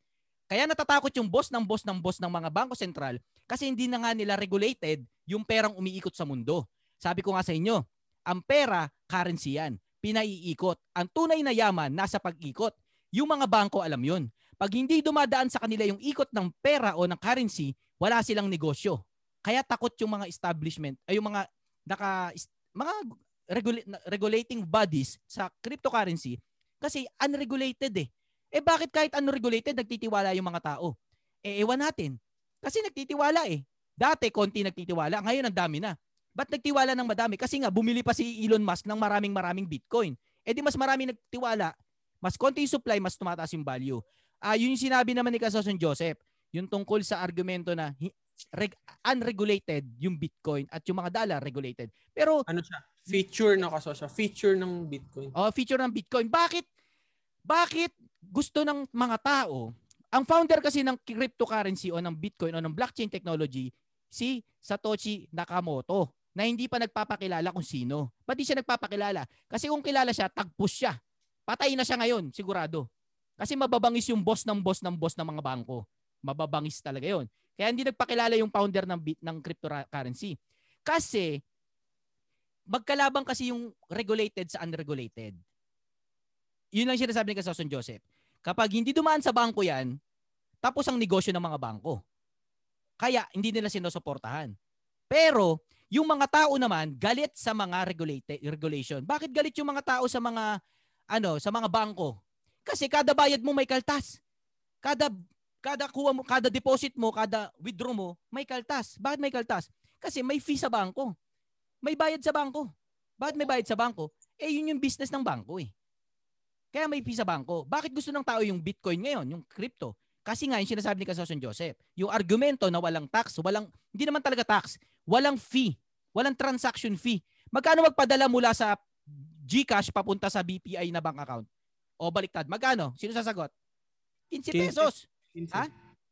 Kaya natatakot yung boss ng boss ng boss ng mga bangko sentral kasi hindi na nga nila regulated yung perang umiikot sa mundo. Sabi ko nga sa inyo, ang pera, currency yan. Pinaiikot. Ang tunay na yaman, nasa pag-ikot. Yung mga bangko alam yun. Pag hindi dumadaan sa kanila yung ikot ng pera o ng currency, wala silang negosyo. Kaya takot yung mga establishment, ay yung mga naka mga regula- regulating bodies sa cryptocurrency kasi unregulated eh. Eh bakit kahit unregulated nagtitiwala yung mga tao? Eh ewan natin. Kasi nagtitiwala eh. Dati konti nagtitiwala, ngayon ang dami na. Ba't nagtiwala ng madami? Kasi nga bumili pa si Elon Musk ng maraming maraming Bitcoin. Eh di mas marami nagtiwala, mas konti yung supply, mas tumataas yung value. Ah, yun yung sinabi naman ni Kasoson Joseph, yung tungkol sa argumento na reg- unregulated yung Bitcoin at yung mga dollar regulated. Pero ano siya? Feature na kasosyo. Feature ng Bitcoin. Oh, feature ng Bitcoin. Bakit bakit gusto ng mga tao, ang founder kasi ng cryptocurrency o ng Bitcoin o ng blockchain technology, si Satoshi Nakamoto, na hindi pa nagpapakilala kung sino. Ba't di siya nagpapakilala? Kasi kung kilala siya, tagpos siya. Patay na siya ngayon, sigurado. Kasi mababangis yung boss ng boss ng boss ng mga bangko. Mababangis talaga yon. Kaya hindi nagpakilala yung founder ng bit ng cryptocurrency. Kasi magkalabang kasi yung regulated sa unregulated. Yun lang sinasabi ni Kasoson Joseph. Kapag hindi dumaan sa bangko yan, tapos ang negosyo ng mga bangko. Kaya hindi nila sinusuportahan. Pero yung mga tao naman galit sa mga regulated regulation. Bakit galit yung mga tao sa mga ano, sa mga bangko? Kasi kada bayad mo may kaltas. Kada kada kuha mo, kada deposit mo, kada withdraw mo, may kaltas. Bakit may kaltas? Kasi may fee sa bangko. May bayad sa bangko. Bakit may bayad sa bangko? Eh yun yung business ng bangko eh. Kaya may fee sa bangko. Bakit gusto ng tao yung Bitcoin ngayon, yung crypto? Kasi nga yung sinasabi ni Kasoson Joseph, yung argumento na walang tax, walang hindi naman talaga tax, walang fee, walang transaction fee. Magkano magpadala mula sa GCash papunta sa BPI na bank account? O baliktad, magkano? Sino sasagot? 15 pesos. 15. Ha?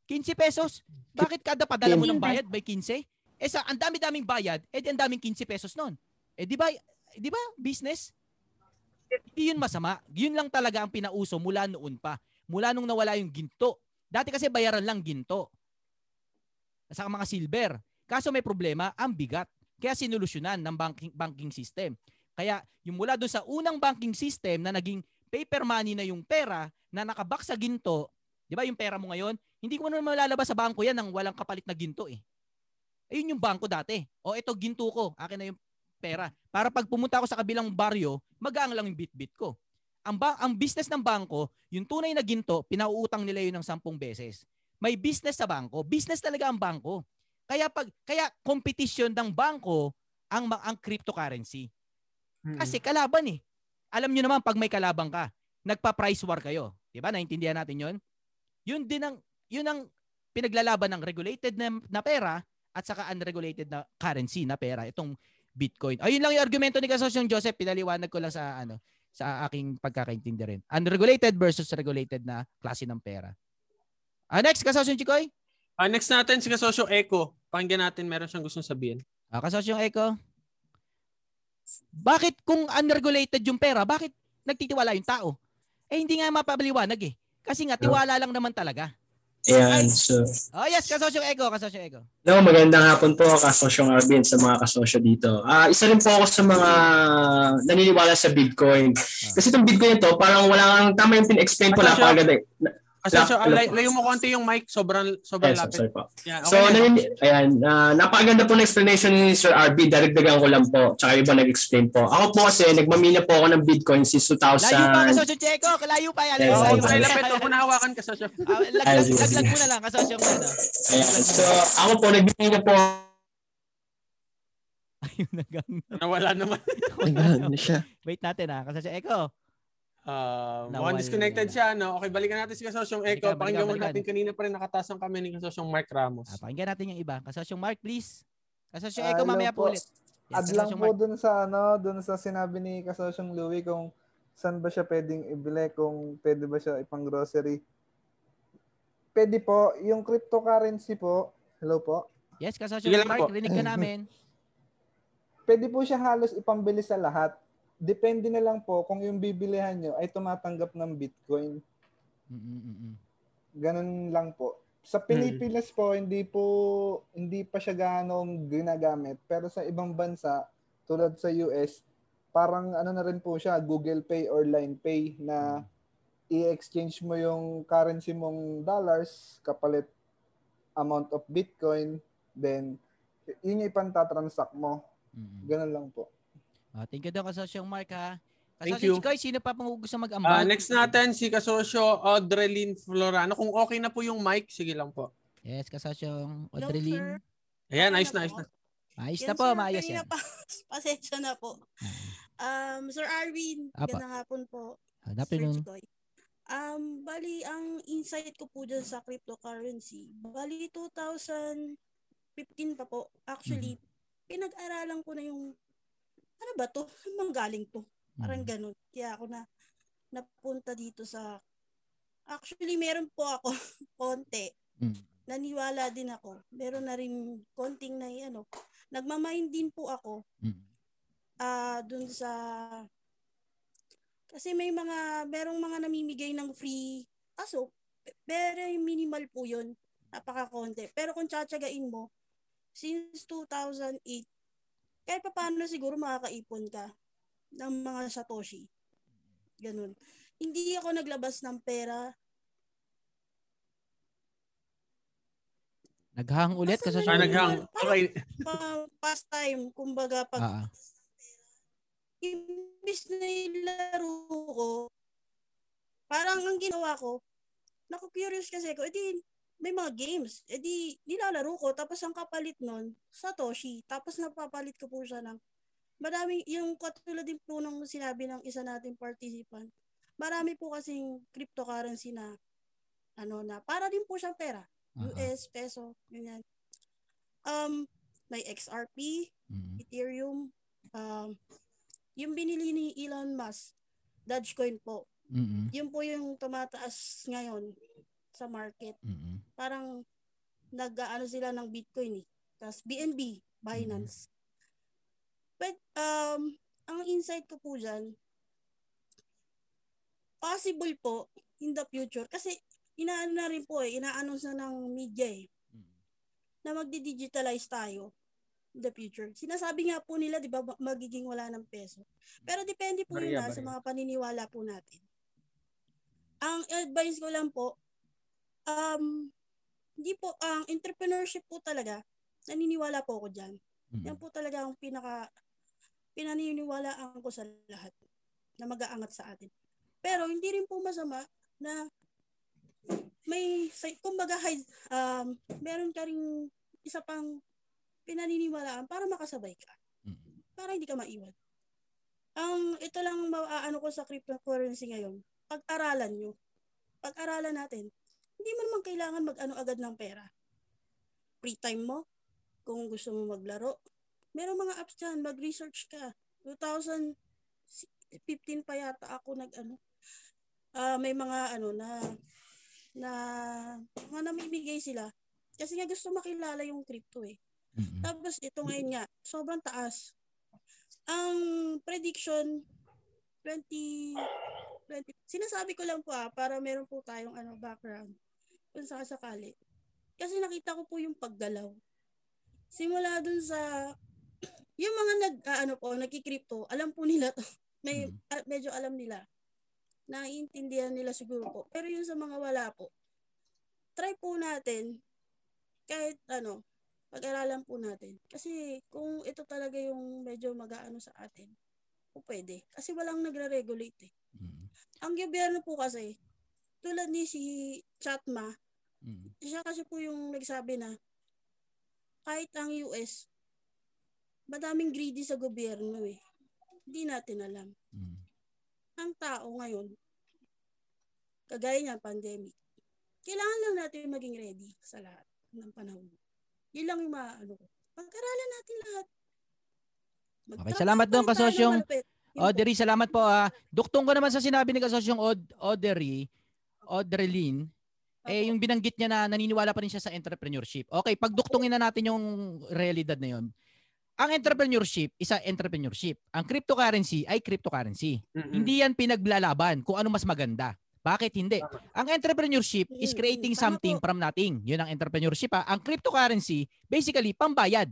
15 pesos. Bakit kada padala mo ng bayad by 15? Eh sa ang dami-daming bayad, eh di ang daming 15 pesos noon. Eh di ba, di ba business? Hindi yun masama. Yun lang talaga ang pinauso mula noon pa. Mula nung nawala yung ginto. Dati kasi bayaran lang ginto. Sa mga silver. Kaso may problema, ang bigat. Kaya sinulusyonan ng banking, banking system. Kaya yung mula doon sa unang banking system na naging paper money na yung pera na nakabak sa ginto, di ba yung pera mo ngayon, hindi ko naman malalabas sa bangko yan nang walang kapalit na ginto eh. Ayun yung bangko dati. O ito ginto ko, akin na yung pera. Para pag pumunta ako sa kabilang baryo, magaang lang yung bit-bit ko. Ang, ba- ang business ng bangko, yung tunay na ginto, pinauutang nila yun ng sampung beses. May business sa bangko. Business talaga ang bangko. Kaya pag kaya competition ng bangko ang ang cryptocurrency. Kasi kalaban eh. Alam niyo naman pag may kalaban ka, nagpa-price war kayo. 'Di ba? Naintindihan natin 'yon. Yun din ang yun ang pinaglalaban ng regulated na, na pera at saka unregulated na currency na pera, itong Bitcoin. Ayun lang yung argumento ni Kasosyong Joseph, pinaliwanag ko lang sa ano sa aking pagkakaintindi rin. Unregulated versus regulated na klase ng pera. Ah, next, Kasosyong Chikoy. Ah, next natin si Kasosyo Echo. Pakinggan natin, meron siyang gustong sabihin. Ah, Kasosyong Echo. Bakit kung unregulated yung pera, bakit nagtitiwala yung tao? Eh hindi nga mapapaliwanag eh. Kasi nga tiwala lang naman talaga. Ayan, so, Oh yes, Kasosyong Echo, Kasosyong Echo. no, magandang hapon po, kasosyong Arvin, sa mga kasosyo dito. Ah, isa rin po ako sa mga naniniwala sa Bitcoin. Kasi itong Bitcoin ito, parang wala kang tama yung pin-explain po, Kasosyo. napakaganda. Na- Kasi so, lay, layo mo konti yung mic, sobrang sobrang Yes, lapit. sorry po. Yeah, So, okay na. nanin- ayan, uh, napakaganda po ng explanation ni Sir RB. Daragdagan ko lang po. Tsaka iba nag-explain po. Ako po kasi, nagmamina po ako ng Bitcoin since 2000. Layo pa, kasosyo Checo. Layo pa. Layo Yes, pa. yes, Okay, yes. lapit. Huwag mo nahawakan ka sa siya. Ah, Laglag sige. mo na lang, kasosyo na. Ayan. So, ako po, nagbibigay po Ayun, nagang. Nawala naman. Nagano siya. Wait natin ha, kasosyo Echo. Uh, Nawala mukhang disconnected siya, no? Okay, balikan natin si Kasosyong Echo. Balikan, Pakinggan mo balikan, natin kanina pa rin nakataas ang kami ni Kasosyong Mark Ramos. Ah, pakinggan natin yung iba. Kasosyong Mark, please. Kasosyo Ah, Echo, mamaya po po. ulit. Yes, Add lang Kasosyong po Mark. dun sa ano, dun sa sinabi ni Kasosyong Louie kung saan ba siya pwedeng ibili, kung pwede ba siya ipang grocery. Pwede po, yung cryptocurrency po, hello po, Yes, Kasosyong Mark, po. rinig ka namin. pwede po siya halos ipambili sa lahat. Depende na lang po kung yung bibilihan nyo ay tumatanggap ng Bitcoin. Mm-mm-mm. Ganun lang po. Sa Pilipinas po, hindi po, hindi pa siya ganong ginagamit. Pero sa ibang bansa, tulad sa US, parang ano na rin po siya, Google Pay or Line Pay na i-exchange mo yung currency mong dollars kapalit amount of Bitcoin, then yun yung ipantatransact mo. Ganun lang po. Ah, thank you daw, Kasosyong Mark ha. Thank Kasosyo you. Chikoy, sino pa pang gusto Ah, mag-ambag? next natin si Kasosyo Audrelyn Florano. Kung okay na po yung mic, sige lang po. Yes, Kasosyong Audrelyn. Ayan, ayos na, ayos na. Ayos na po, sir. maayos yan. pa, pasensya na po. Um, Sir Arvin, Apa. magandang hapon po. Afternoon. Sir Chikoy. Um, bali, ang insight ko po dyan sa cryptocurrency, bali 2015 pa po. Actually, pinag-aralan ko na yung, ano ba to? Saan bang galing to? Parang ganun. Kaya ako na, napunta dito sa, actually, meron po ako konti. Naniwala din ako. Meron na rin konting na ano. Nagmamind din po ako ah dun sa kasi may mga merong mga namimigay ng free kaso very minimal po yun napaka-konti pero kung tsatsagain mo since 2008 kahit pa paano siguro makakaipon ka ng mga satoshi ganun hindi ako naglabas ng pera Naghang ulit, Ah, Kasosyong naghang. Okay. pa, past time kumbaga pag Ah, ah. imbis na ilaro ko, parang ang ginawa ko, naku-curious kasi ko, edi may mga games, edi nilalaro ko, tapos ang kapalit nun, Satoshi, tapos napapalit ko po siya ng, marami, yung katulad din po ng sinabi ng isa nating participant, marami po kasing cryptocurrency na, ano na, para din po siyang pera. US, peso, ganyan. Um, may XRP, Ethereum, um, yung binili ni Elon Musk, Dogecoin po. Mm-mm. Yun po yung tumataas ngayon sa market. Mm-mm. Parang nag-ano sila ng Bitcoin eh. Tapos BNB, Binance. But um ang insight ko po diyan possible po in the future kasi inaano na rin po eh, ina-announce na ng media eh na magdi-digitalize tayo in the future. Sinasabi nga po nila, di ba, ma- magiging wala ng peso. Pero depende po yun Barya, ah, sa mga paniniwala po natin. Ang advice ko lang po, um, hindi po, ang entrepreneurship po talaga, naniniwala po ako dyan. Yan po talaga ang pinaka, pinaniniwalaan ko sa lahat na mag-aangat sa atin. Pero hindi rin po masama na may, say- kumbaga, um, meron ka ring isa pang pinaniniwalaan para makasabay ka. Para hindi ka maiwan. Ang ito lang maaano ko sa cryptocurrency ngayon, pag-aralan nyo. Pag-aralan natin. Hindi mo naman kailangan mag-ano agad ng pera. Free time mo, kung gusto mo maglaro. Merong mga apps dyan, mag-research ka. 2015 pa yata ako nag-ano. Ah, may mga ano na na mga namimigay sila kasi nga gusto makilala yung crypto eh. Tapos ito ngayon nga, sobrang taas. Ang prediction 20 20 sinasabi ko lang po ah para meron po tayong ano background kung sakasakali. Kasi nakita ko po yung paggalaw. Simula dun sa yung mga nag ah, ano po, nagki-crypto, alam po nila to. May ah, medyo alam nila naiintindihan nila siguro po. Pero yung sa mga wala po, try po natin kahit ano, pag-aralan po natin. Kasi kung ito talaga yung medyo mag-aano sa atin, po pwede. Kasi walang nagre-regulate eh. Mm. Ang gobyerno po kasi, tulad ni si Chatma, Mm. siya kasi po yung nagsabi na kahit ang US, madaming greedy sa gobyerno eh. Hindi natin alam. Mm. Ang tao ngayon, kagaya niya pandemic, kailangan lang natin maging ready sa lahat ng panahon. Yun lang yung maano ko. Pag-aralan natin lahat. Okay, salamat doon kasosyong Audrey, salamat po. ah. Duktong ko naman sa sinabi ni kasosyong Od- Audrey, Audrelyn, eh yung binanggit niya na naniniwala pa rin siya sa entrepreneurship. Okay, pagduktungin na natin yung realidad na yun. Ang entrepreneurship, isa entrepreneurship. Ang cryptocurrency ay cryptocurrency. Hindi yan pinaglalaban kung ano mas maganda. Bakit hindi? Ang entrepreneurship is creating something from nothing. Yun ang entrepreneurship. Ha? Ang cryptocurrency, basically, pambayad.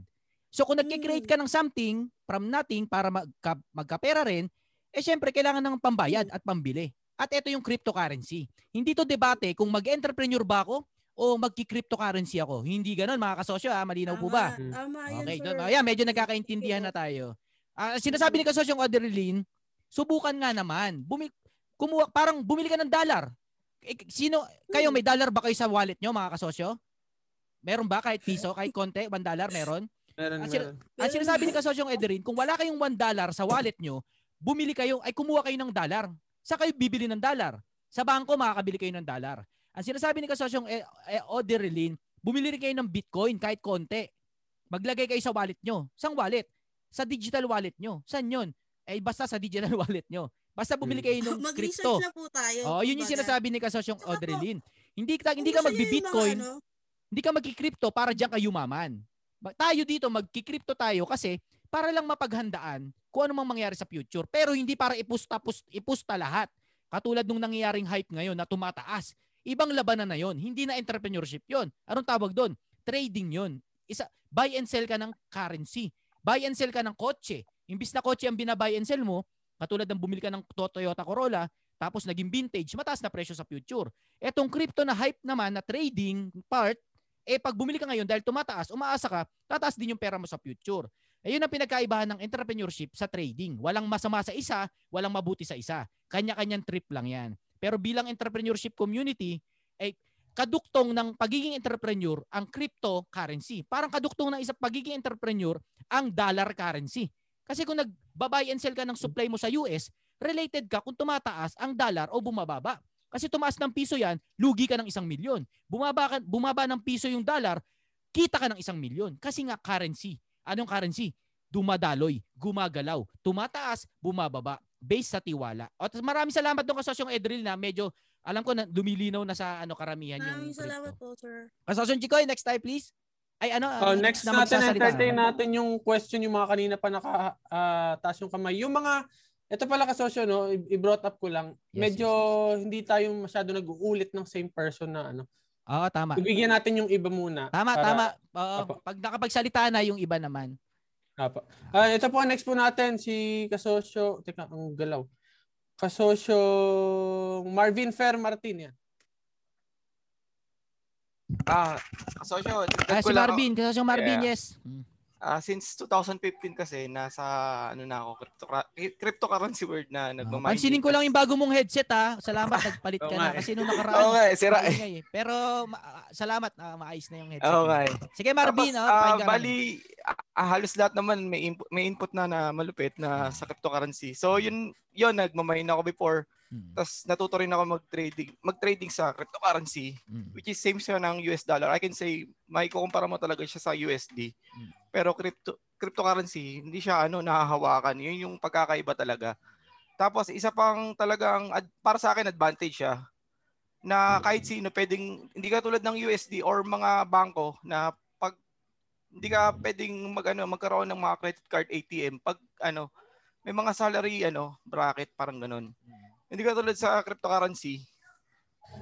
So kung nag-create ka ng something from nothing para magka, magkapera rin, eh syempre kailangan ng pambayad at pambili. At ito yung cryptocurrency. Hindi to debate kung mag-entrepreneur ba ako o magki-cryptocurrency ako. Hindi ganoon mga kasosyo ha, malinaw po ba? Tama yun, Okay, sir. doon. Ayan, medyo nagkakaintindihan na tayo. Ah, sinasabi ni kasosyong Adeline, subukan nga naman. Bumi kumuha, parang bumili ka ng dollar. Eh, sino, kayo may dollar ba kayo sa wallet nyo mga kasosyo? Meron ba kahit piso, kahit konti, 1 dollar meron? Meron, sin- meron. ang sinasabi ni kasosyong Ederin, kung wala kayong 1 dollar sa wallet nyo, bumili kayo, ay kumuha kayo ng dollar. Sa kayo bibili ng dollar? Sa bangko, makakabili kayo ng dollar. Ang sinasabi ni kasosyong eh, eh, Oderlin, bumili rin kayo ng Bitcoin kahit konti. Maglagay kayo sa wallet nyo. Sang wallet? Sa digital wallet nyo. San yun? Eh, basta sa digital wallet nyo. Basta bumili kayo ng Mag-research crypto. na po tayo. Oh, yun yung sinasabi ni kasosyong Audrelin. Hindi ka hindi ka magbi-Bitcoin, ano, hindi ka magki-crypto para diyan ka yumaman. Tayo dito magki-crypto tayo kasi para lang mapaghandaan kung ano mang mangyari sa future. Pero hindi para ipusta pus- ipusta lahat. Katulad nung nangyayaring hype ngayon na tumataas. Ibang labanan na yon. Hindi na entrepreneurship yon. Anong tawag doon? Trading yon. Isa, buy and sell ka ng currency. Buy and sell ka ng kotse. Imbis na kotse ang binabuy and sell mo, katulad ng bumili ka ng To- Toyota Corolla, tapos naging vintage, mataas na presyo sa future. Etong crypto na hype naman na trading part, eh pag bumili ka ngayon dahil tumataas, umaasa ka, tataas din yung pera mo sa future. Eh yun ang pinagkaibahan ng entrepreneurship sa trading. Walang masama sa isa, walang mabuti sa isa. Kanya-kanyang trip lang yan. Pero bilang entrepreneurship community, eh kaduktong ng pagiging entrepreneur ang cryptocurrency. Parang kaduktong ng isang pagiging entrepreneur ang dollar currency. Kasi kung nag-buy and sell ka ng supply mo sa US, related ka kung tumataas ang dollar o bumababa. Kasi tumaas ng piso yan, lugi ka ng isang milyon. Bumaba, ka, bumaba ng piso yung dollar, kita ka ng isang milyon. Kasi nga currency. Anong currency? Dumadaloy, gumagalaw, tumataas, bumababa, based sa tiwala. At maraming salamat doon kasosyong Edril na medyo alam ko na lumilinaw na sa ano karamihan yung Maraming salamat po, sir. Kasosyong Chikoy, next time please. Ay ano, Oh, ano, next na natin, entertain natin yung question yung mga kanina pa naka ah, taas yung kamay. Yung mga, ito pala kasosyo, no, i- i-brought up ko lang. Yes, Medyo hindi tayo masyado nag-uulit ng same person na ano. Oo, tama. Ibigyan natin yung iba muna. Tama, para- tama. Oo, pag nakapagsalita na yung iba naman. Apo. Ah, ito po, next po natin, si Kasosyo, teka, ang galaw. Kasosyo Marvin Fer Martin, yan. Ah, kasosyo, Ah, si Marvin, si Marvin, Yeah. yes. Ah, since 2015 kasi nasa ano na ako crypto cryptocurrency world na nagmamining. Pansinin ko lang yung bago mong headset ha. Salamat nagpalit ka Oo na eh. kasi nung nakaraan. Nga eh, sira eh. eh. Pero ma- ah, salamat, ah, maayos na yung headset. Oo mo. Sige Marvin, Tapos, oh, ah, ka bali, ah, halos lahat naman may input, may input na na malupit na sa cryptocurrency. So yun, yun nagmamine ako before. Hmm. Tapos natuto rin ako mag-trading, mag-trading sa cryptocurrency, Hmm. which is same siya ng US dollar. I can say, may kukumpara mo talaga siya sa USD. Pero crypto cryptocurrency, hindi siya ano nahahawakan. Yun yung pagkakaiba talaga. Tapos isa pang talagang ad- para sa akin advantage siya na kahit sino pwedeng hindi ka tulad ng USD or mga bangko na pag hindi ka pwedeng mag ano, magkaroon ng mga credit card ATM pag ano may mga salary ano bracket parang ganun. Hindi ka tulad sa cryptocurrency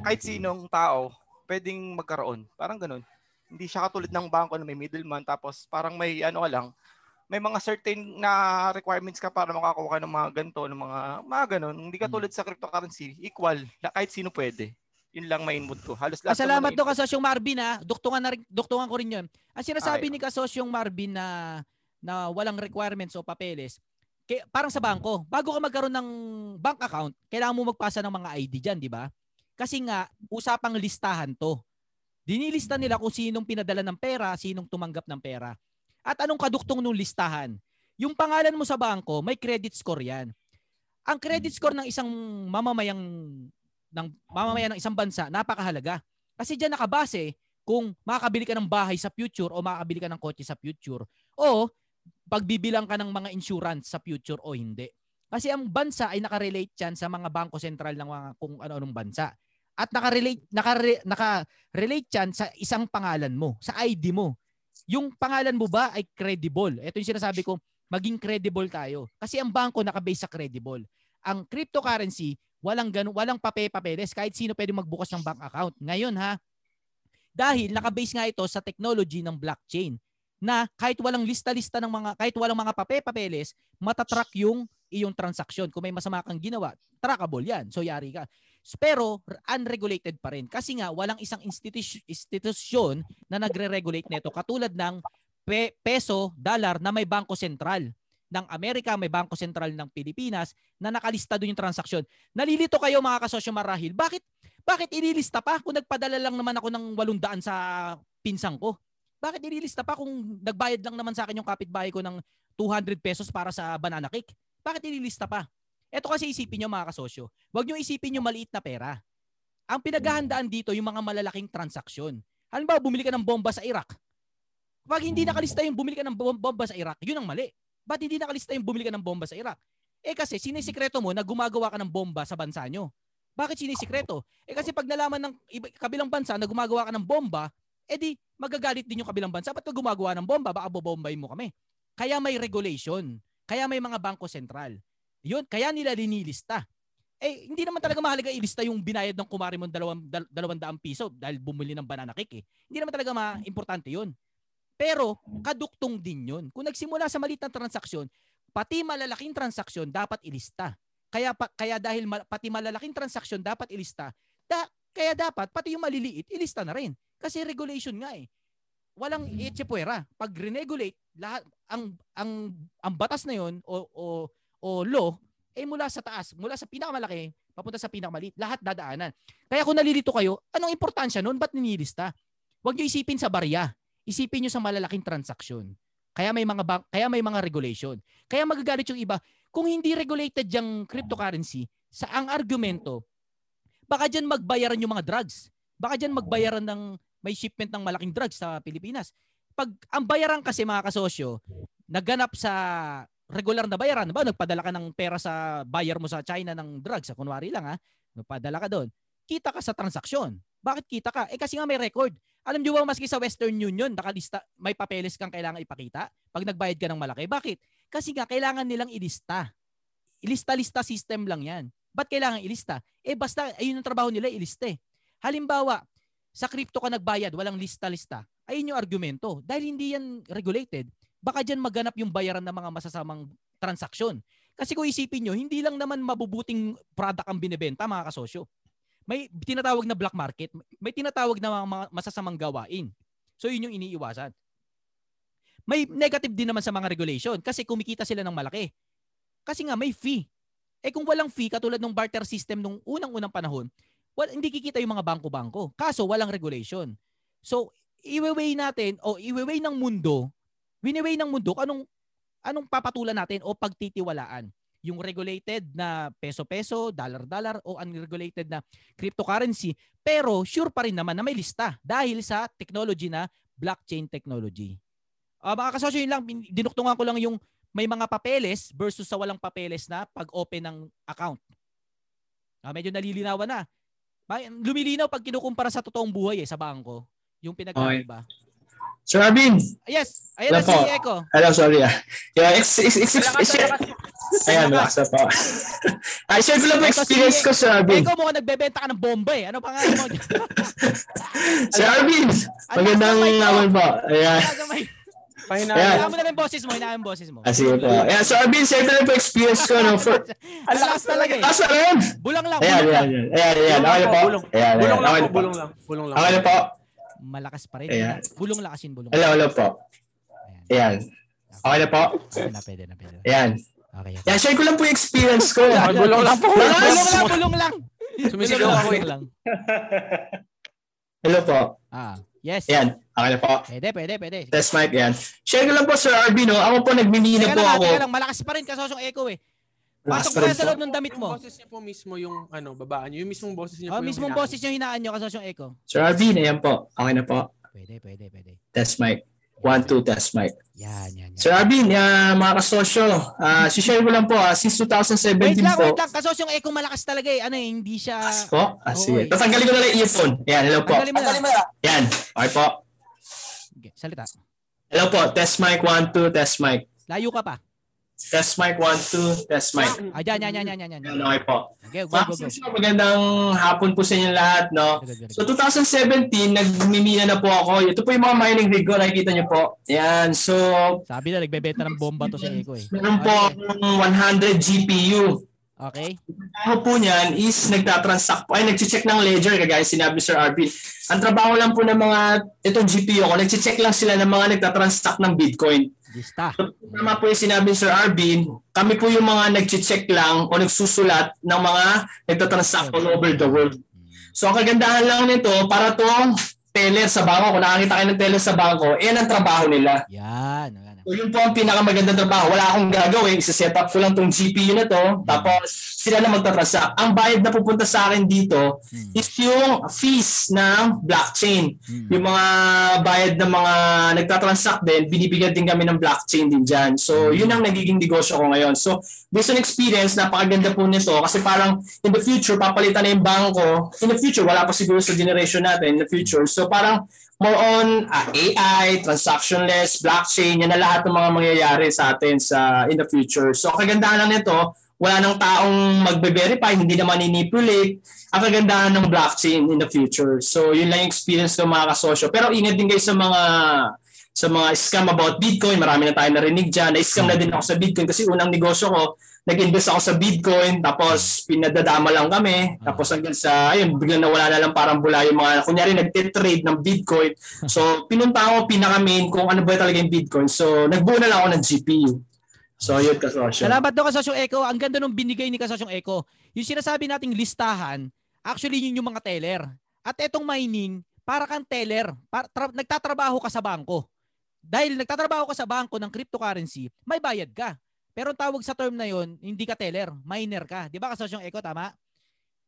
kahit sinong tao pwedeng magkaroon. Parang ganun. Hindi siya katulad ng bangko na may middleman tapos parang may ano ka lang may mga certain na requirements ka para makakuha ng mga ganito, ng mga mga ganun. Hindi ka tulad sa cryptocurrency, equal, na kahit sino pwede. Yun lang may input ko. Halos lahat Ah, salamat do kasosyong Marvin ha. Duktungan na duktungan ko rin 'yon. Ang sinasabi Ay. ni kasosyong Marvin na na walang requirements o papeles, parang sa bangko, bago ka magkaroon ng bank account, kailangan mo magpasa ng mga ID diyan, di ba? Kasi nga usapang listahan 'to. Dinilista nila kung sinong pinadala ng pera, sinong tumanggap ng pera. At anong kaduktong nung listahan? Yung pangalan mo sa bangko, may credit score 'yan. Ang credit score ng isang mamamayang ng mamamayan ng isang bansa, napakahalaga. Kasi diyan nakabase kung makakabili ka ng bahay sa future o makakabili ka ng kotse sa future o pagbibilang ka ng mga insurance sa future o hindi. Kasi ang bansa ay nakarelate yan sa mga bangko sentral ng mga kung ano-anong bansa. At nakarelate nakare, nakarelate yan sa isang pangalan mo, sa ID mo. Yung pangalan mo ba ay credible? Ito yung sinasabi ko, maging credible tayo. Kasi ang bangko nakabase sa credible. Ang cryptocurrency, walang ganun, walang pape-papeles kahit sino pwede magbukas ng bank account. Ngayon ha, dahil nakabase nga ito sa technology ng blockchain na kahit walang lista-lista ng mga kahit walang mga pape-papeles, matatrack yung iyong transaksyon. Kung may masama kang ginawa, trackable 'yan. So yari ka. Pero unregulated pa rin kasi nga walang isang institu- institusyon na nagre-regulate nito katulad ng pe- peso, dollar na may bangko sentral ng Amerika, may bangko sentral ng Pilipinas na nakalista doon yung transaksyon. Nalilito kayo mga kasosyo marahil. Bakit bakit ililista pa kung nagpadala lang naman ako ng 800 sa pinsang ko? Bakit ililista pa kung nagbayad lang naman sa akin yung kapitbahay ko ng 200 pesos para sa banana cake? Bakit ililista pa? Ito kasi isipin nyo mga kasosyo. Huwag nyo isipin yung maliit na pera. Ang pinaghahandaan dito yung mga malalaking transaksyon. Halimbawa, bumili ka ng bomba sa Iraq. Pag hindi nakalista yung bumili ka ng bom- bomba sa Iraq, yun ang mali. Ba't hindi nakalista yung bumili ka ng bomba sa Iraq? Eh kasi sinisikreto mo na gumagawa ka ng bomba sa bansa nyo. Bakit sinisikreto? Eh kasi pag nalaman ng kabilang bansa na gumagawa ka ng bomba, eh di magagalit din yung kabilang bansa. Ba't ka gumagawa ng bomba? Baka bobombayin mo kami. Kaya may regulation. Kaya may mga bangko sentral. Yun, kaya nila linilista. Eh, hindi naman talaga mahalaga ilista yung binayad ng kumari mo dalawang, dal- dalawang daang piso dahil bumili ng banana cake eh. Hindi naman talaga ma-importante yun. Pero, kaduktong din yun. Kung nagsimula sa maliit na transaksyon, pati malalaking transaksyon dapat ilista. Kaya pa, kaya dahil ma- pati malalaking transaksyon dapat ilista, da, kaya dapat pati yung maliliit ilista na rin. Kasi regulation nga eh. Walang etchepuera. Pag reregulate, lahat ang ang ang batas na yon o o o law eh mula sa taas, mula sa pinakamalaki papunta sa pinakamaliit, lahat dadaanan. Kaya kung nalilito kayo, anong importansya noon? Ba't ninilista? Huwag niyo isipin sa barya. Isipin niyo sa malalaking transaksyon. Kaya may mga bank, kaya may mga regulation. Kaya magagalit yung iba kung hindi regulated yung cryptocurrency, sa ang argumento, baka diyan magbayaran yung mga drugs. Baka diyan magbayaran ng may shipment ng malaking drugs sa Pilipinas. Pag ang bayaran kasi mga kasosyo, naganap sa regular na bayaran, ba nagpadala ka ng pera sa buyer mo sa China ng drugs, sa kunwari lang ha, nagpadala ka doon. Kita ka sa transaksyon. Bakit kita ka? Eh kasi nga may record. Alam niyo ba maski sa Western Union, nakalista, may papeles kang kailangan ipakita pag nagbayad ka ng malaki. Bakit? Kasi nga kailangan nilang ilista. Ilista-lista system lang 'yan. Ba't kailangan ilista? Eh basta ayun ang trabaho nila, ilista eh. Halimbawa, sa crypto ka nagbayad, walang lista-lista. Ayun yung argumento. Dahil hindi yan regulated, baka dyan maganap yung bayaran ng mga masasamang transaksyon. Kasi kung isipin nyo, hindi lang naman mabubuting product ang binibenta mga kasosyo. May tinatawag na black market, may tinatawag na mga masasamang gawain. So yun yung iniiwasan. May negative din naman sa mga regulation kasi kumikita sila ng malaki. Kasi nga may fee. Eh kung walang fee, katulad ng barter system nung unang-unang panahon, well, hindi kikita yung mga bangko-bangko. Kaso walang regulation. So, iwe-weigh natin o iwe-weigh ng mundo, wini-weigh ng mundo anong anong papatulan natin o pagtitiwalaan. Yung regulated na peso-peso, dollar-dollar o unregulated na cryptocurrency. Pero sure pa rin naman na may lista dahil sa technology na blockchain technology. Uh, mga kasosyo, yun lang, dinuktungan ko lang yung may mga papeles versus sa walang papeles na pag-open ng account. Uh, medyo nalilinawan na. May- Lumilinaw pag kinukumpara sa totoong buhay eh, sa bangko. Yung pinagkaiba. Sir Arvin. Yes, ayan na si. Echo. Hello, sorry ah. Yeah, ex, ex, ex, ex, ex, Ayan, malakas na po. Ay, share ko lang po experience ko, Sir Arvin. Echo mo nagbebenta ka ng bomba eh. Ano pangalan mo? Sir Arvin, magandang naman po. Ayan. Pahinaan. Hinaan mo na lang boses mo, hinaan mo boses mo. Ah, sige po. Ayan, so Arvin, share ko na experience ko. No, for, Ang lakas talaga eh. Lakas na rin. Bulang lang, Ayan, bulang ayan, lang. ayan. Ayan, ayan. Okay na po. Bulong. Ayan, Bulong ayan. lang Okay po, bulong lang. Bulong lang. Okay na po. Malakas pa rin. Ayan. Bulong lakasin, bulong. Hello, hello po. Ayan. Okay na po. Na, pwede na, pwede na. Ayan. Okay. Yan, share ko lang po yung experience ko. bulong lang po. Bulong lang, bulong lang. Sumisigaw ako eh. lang. Hello po. Ah, yes. Ayan. Okay na po. Pwede, pwede, pwede. Test mic, yan. Share ko lang po, Sir Arvin, no? Ako po, nagmimina Teka po lang, ako. teka lang, malakas pa rin kasosyong echo eh. Pasok pa mo rin kaya sa loob ng damit mo. Boses niya po mismo yung ano, babaan niyo. Yung mismong boses niya Oh, po yung mismong hinaan. boses yung hinaan nyo kasosyong echo. Sir Arvin, ayan po. Okay na po. Pwede, pwede, pwede. Test mic. One, two, test mic. Yan, yan, yan. Sir Arvin, uh, mga kasosyo, uh, share ko lang po, ah, since 2017 Wait lang, po. wait lang. Kasosyong echo malakas talaga eh. Ano eh, hindi siya... Po? Ah, sige. eh. Tatanggalin ko na lang yung earphone. Yan, hello po. Tanggalin mo na. Yan. Okay po. Okay, salita. Hello po. Test mic, one, two, test mic. Layo ka pa. Test mic, one, two, test mic. Ah, dyan, yan, yan, yan, yan, yan. Okay po. Okay, go, go, go. since magandang hapon po sa inyo lahat, no? So 2017, nagmimina na po ako. Ito po yung mga mining rig ko, nakikita niyo po. Yan, so Sabi na, nagbebenta ng bomba to si Echo eh. meron po akong 100 GPU. Okay. Ako po niyan is nagtatransact po, ay nagche-check ng ledger, kagaya sinabi Sir Arvin. Ang trabaho lang po ng mga, itong GPU ko, nagche-check lang sila ng mga nagtatransact ng Bitcoin. Lista. Tama po yung sinabi Sir Arvin, kami po yung mga nag-check lang o nagsusulat ng mga nagtatransact all over the world. So ang kagandahan lang nito, para tong teller sa bangko, kung nakakita kayo ng teller sa bangko, yan ang trabaho nila. Yan. So yun po ang pinakamagandang trabaho. Wala akong gagawin. Isa-set up ko lang tong GPU na to. Tapos sila na magtatransact. Ang bayad na pupunta sa akin dito is yung fees ng blockchain. Yung mga bayad ng mga nagtatransact din, binibigyan din kami ng blockchain din dyan. So yun ang nagiging negosyo ko ngayon. So based on experience, napakaganda po nito kasi parang in the future, papalitan na yung bangko. In the future, wala pa siguro sa generation natin in the future. So parang more on uh, AI, transactionless, blockchain, yan na lahat ng mga mangyayari sa atin sa in the future. So kagandahan lang nito, wala nang taong magbe-verify, hindi na manipulate. Ang kagandahan ng blockchain in the future. So yun lang yung experience ko mga kasosyo. Pero ingat din kayo sa mga sa mga scam about Bitcoin. Marami na tayo narinig dyan. Na-scam na din ako sa Bitcoin kasi unang negosyo ko, nag-invest ako sa Bitcoin, tapos pinadadama lang kami. Tapos hanggang sa, ayun, biglang nawala na lang parang bula yung mga, kunyari nag-trade ng Bitcoin. So pinunta ako pinaka-main kung ano ba talaga yung Bitcoin. So nagbuo na lang ako ng GPU. So yun kasosyo. Salamat doon kasosyong Echo. Ang ganda nung binigay ni kasosyong Echo. Yung sinasabi nating listahan, actually yun yung mga teller. At etong mining, para kang teller. Para, tra- nagtatrabaho ka sa bangko. Dahil nagtatrabaho ka sa bangko ng cryptocurrency, may bayad ka. Pero ang tawag sa term na yon, hindi ka teller, miner ka. Di ba kasosyong Echo, tama?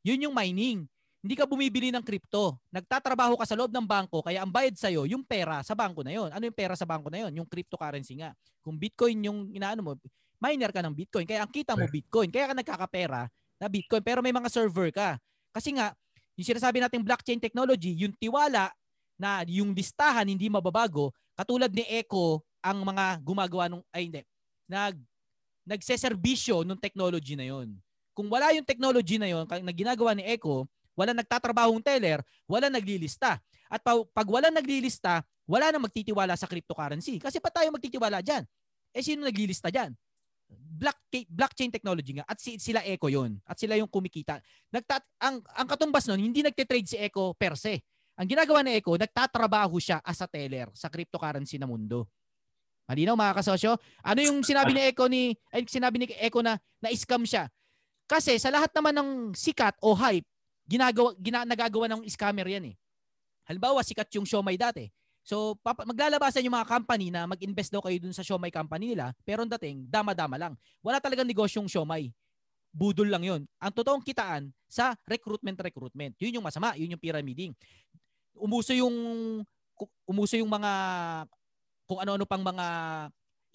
Yun yung mining. Hindi ka bumibili ng crypto. Nagtatrabaho ka sa loob ng bangko, kaya ang bayad sa'yo, yung pera sa bangko na yon. Ano yung pera sa bangko na yon? Yung cryptocurrency nga. Kung Bitcoin yung inaano mo, miner ka ng Bitcoin. Kaya ang kita mo Bitcoin. Kaya ka nagkakapera na Bitcoin. Pero may mga server ka. Kasi nga, yung sinasabi nating blockchain technology, yung tiwala na yung listahan hindi mababago, katulad ni Echo ang mga gumagawa nung ay hindi, nag nagseserbisyo nung technology na yon. Kung wala yung technology na yon na ginagawa ni Echo, wala nagtatrabahong teller, wala naglilista. At pa, pag wala naglilista, wala na magtitiwala sa cryptocurrency. Kasi pa tayo magtitiwala diyan? Eh sino naglilista diyan? Blockchain, blockchain technology nga at si, sila Echo yon at sila yung kumikita. Nagtat ang ang katumbas nun, hindi nagte-trade si Echo per se. Ang ginagawa ni Echo, nagtatrabaho siya as a teller sa cryptocurrency na mundo. Malinaw mga kasosyo? Ano yung sinabi ni Echo ni ay sinabi ni Echo na na-scam siya? Kasi sa lahat naman ng sikat o hype, ginagawa gina, nagagawa ng scammer yan eh. Halimbawa, sikat yung Shomai dati. So, papa, maglalabasan yung mga company na mag-invest daw kayo dun sa Shomai company nila, pero ang dating, dama-dama lang. Wala talagang negosyong Shomai. Budol lang yun. Ang totoong kitaan sa recruitment-recruitment. Yun yung masama, yun yung pyramiding. Umuso yung umuso yung mga kung ano-ano pang mga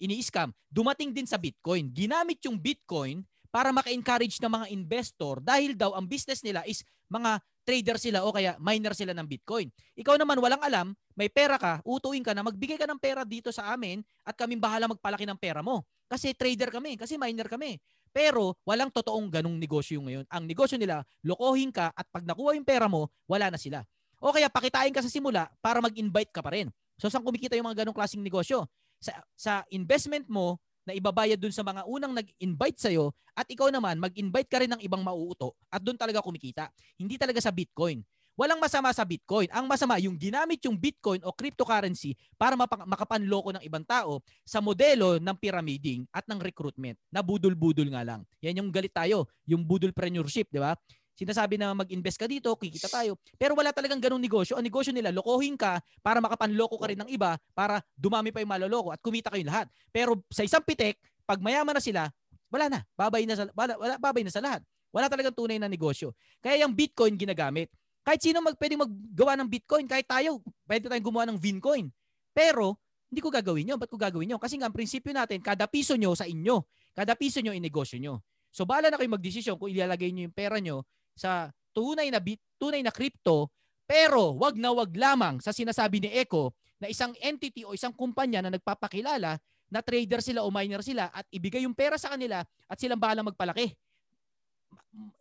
ini-scam. Dumating din sa Bitcoin. Ginamit yung Bitcoin para maka-encourage ng mga investor dahil daw ang business nila is mga trader sila o kaya miner sila ng Bitcoin. Ikaw naman walang alam, may pera ka, utuin ka na magbigay ka ng pera dito sa amin at kaming bahala magpalaki ng pera mo. Kasi trader kami, kasi miner kami. Pero walang totoong ganong negosyo ngayon. Ang negosyo nila, lokohin ka at pag nakuha yung pera mo, wala na sila. O kaya pakitain ka sa simula para mag-invite ka pa rin. So saan kumikita yung mga ganong klaseng negosyo? sa, sa investment mo na ibabayad dun sa mga unang nag-invite sa'yo at ikaw naman mag-invite ka rin ng ibang mauuto at doon talaga kumikita. Hindi talaga sa Bitcoin. Walang masama sa Bitcoin. Ang masama, yung ginamit yung Bitcoin o cryptocurrency para mapa- makapanloko ng ibang tao sa modelo ng pyramiding at ng recruitment na budol-budol nga lang. Yan yung galit tayo, yung budolpreneurship, di ba? Sinasabi na mag-invest ka dito, kikita tayo. Pero wala talagang ganong negosyo. Ang negosyo nila, lokohin ka para makapanloko ka rin ng iba para dumami pa yung maloloko at kumita kayo lahat. Pero sa isang pitek, pag mayaman na sila, wala na. Babay na sa, wala, wala, babay na sa lahat. Wala talagang tunay na negosyo. Kaya yung Bitcoin ginagamit. Kahit sino mag, pwede maggawa ng Bitcoin, kahit tayo, pwede tayong gumawa ng Vincoin. Pero, hindi ko gagawin yun. Ba't ko gagawin yun? Kasi nga, ang prinsipyo natin, kada piso nyo sa inyo, kada piso nyo inegosyo nyo. So, bahala na kayo magdesisyon kung ilalagay nyo yung pera nyo sa tunay na bit, tunay na crypto, pero wag na wag lamang sa sinasabi ni Echo na isang entity o isang kumpanya na nagpapakilala na trader sila o miner sila at ibigay yung pera sa kanila at silang bahala magpalaki.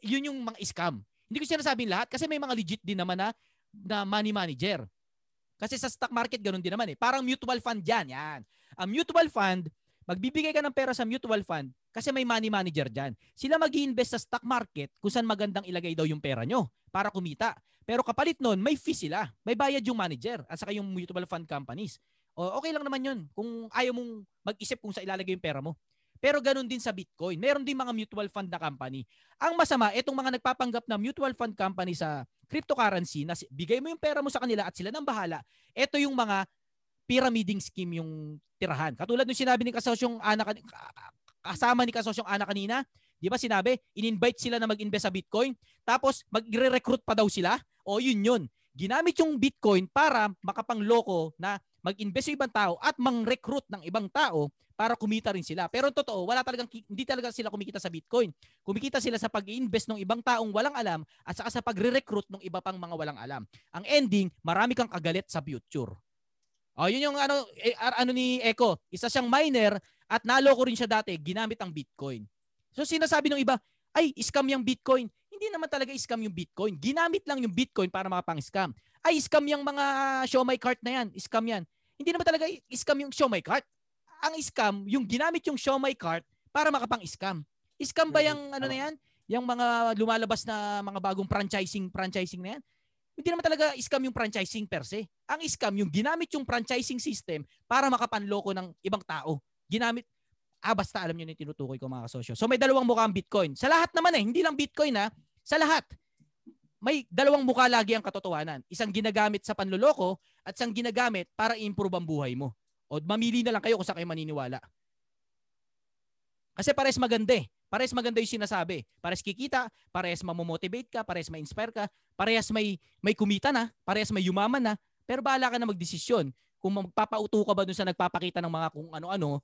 Yun yung mga scam. Hindi ko sinasabing lahat kasi may mga legit din naman na, na money manager. Kasi sa stock market ganun din naman eh. Parang mutual fund yan. Yan. Ang mutual fund, magbibigay ka ng pera sa mutual fund kasi may money manager dyan. Sila mag invest sa stock market kung saan magandang ilagay daw yung pera nyo para kumita. Pero kapalit nun, may fee sila. May bayad yung manager at saka yung mutual fund companies. O, okay lang naman yun kung ayaw mong mag-isip kung sa ilalagay yung pera mo. Pero ganun din sa Bitcoin. Meron din mga mutual fund na company. Ang masama, itong mga nagpapanggap na mutual fund company sa cryptocurrency na bigay mo yung pera mo sa kanila at sila nang bahala. Ito yung mga pyramiding scheme yung tirahan. Katulad nung sinabi ni kasosyong anak kasama ni kasosyong Ana kanina, di ba sinabi, in-invite sila na mag-invest sa Bitcoin, tapos magre-recruit pa daw sila? O yun yun. Ginamit yung Bitcoin para makapangloko na mag-invest yung ibang tao at mang-recruit ng ibang tao para kumita rin sila. Pero totoo, wala talagang hindi talaga sila kumikita sa Bitcoin. Kumikita sila sa pag-invest ng ibang taong walang alam at saka sa pagre-recruit ng iba pang mga walang alam. Ang ending, marami kang kagalit sa future. Oh, yun yung ano eh, ano ni Echo. Isa siyang miner at naloko rin siya dati, ginamit ang Bitcoin. So sinasabi ng iba, ay, scam yung Bitcoin. Hindi naman talaga scam yung Bitcoin. Ginamit lang yung Bitcoin para makapang-scam. Ay, scam yung mga show my cart na yan. Scam yan. Hindi naman talaga scam yung show my cart. Ang scam, yung ginamit yung show my cart para makapang-scam. Scam ba yung ano na yan? Yung mga lumalabas na mga bagong franchising franchising na yan? Hindi naman talaga scam yung franchising per se. Ang scam yung ginamit yung franchising system para makapanloko ng ibang tao ginamit, ah basta alam niyo na tinutukoy ko mga kasosyo. So may dalawang mukha ang Bitcoin. Sa lahat naman eh, hindi lang Bitcoin ha, sa lahat. May dalawang mukha lagi ang katotohanan. Isang ginagamit sa panloloko at isang ginagamit para i-improve ang buhay mo. O mamili na lang kayo kung saan kayo maniniwala. Kasi pares maganda eh. Pares maganda yung sinasabi. Pares kikita, pares mamomotivate ka, pares ma-inspire ka, pares may, may kumita na, pares may yumaman na, pero bahala ka na magdesisyon kung magpapauto ka ba dun sa nagpapakita ng mga kung ano-ano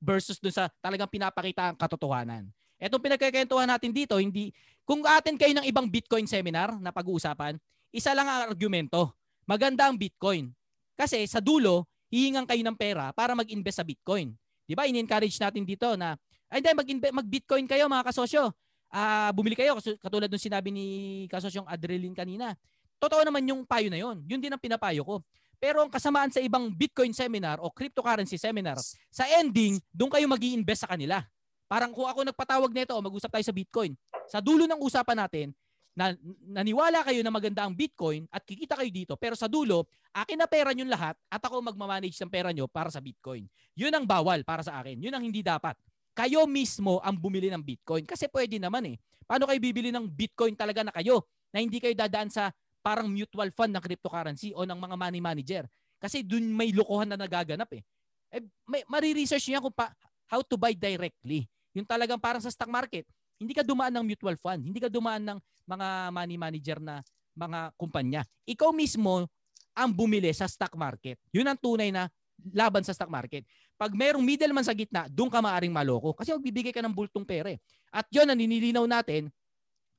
versus dun sa talagang pinapakita ang katotohanan. Etong pinagkakwentuhan natin dito, hindi kung atin kayo ng ibang Bitcoin seminar na pag-uusapan, isa lang ang argumento. Maganda ang Bitcoin. Kasi sa dulo, hihingan kayo ng pera para mag-invest sa Bitcoin. 'Di ba? In-encourage natin dito na ay hindi mag-Bitcoin kayo mga kasosyo. Ah, uh, bumili kayo katulad ng sinabi ni kasosyong Adreline kanina. Totoo naman yung payo na 'yon. Yun din ang pinapayo ko. Pero ang kasamaan sa ibang Bitcoin seminar o cryptocurrency seminar, sa ending, doon kayo mag invest sa kanila. Parang kung ako nagpatawag nito o mag-usap tayo sa Bitcoin, sa dulo ng usapan natin, na naniwala kayo na maganda ang Bitcoin at kikita kayo dito, pero sa dulo, akin na pera nyo lahat at ako magmamanage ng pera nyo para sa Bitcoin. Yun ang bawal para sa akin. Yun ang hindi dapat. Kayo mismo ang bumili ng Bitcoin. Kasi pwede naman eh. Paano kayo bibili ng Bitcoin talaga na kayo na hindi kayo dadaan sa parang mutual fund ng cryptocurrency o ng mga money manager. Kasi dun may lokohan na nagaganap eh. eh may, mariresearch niya kung pa, how to buy directly. Yung talagang parang sa stock market, hindi ka dumaan ng mutual fund, hindi ka dumaan ng mga money manager na mga kumpanya. Ikaw mismo ang bumili sa stock market. Yun ang tunay na laban sa stock market. Pag merong middleman sa gitna, doon ka maaring maloko kasi magbibigay ka ng bultong pere. At yun ang ninilinaw natin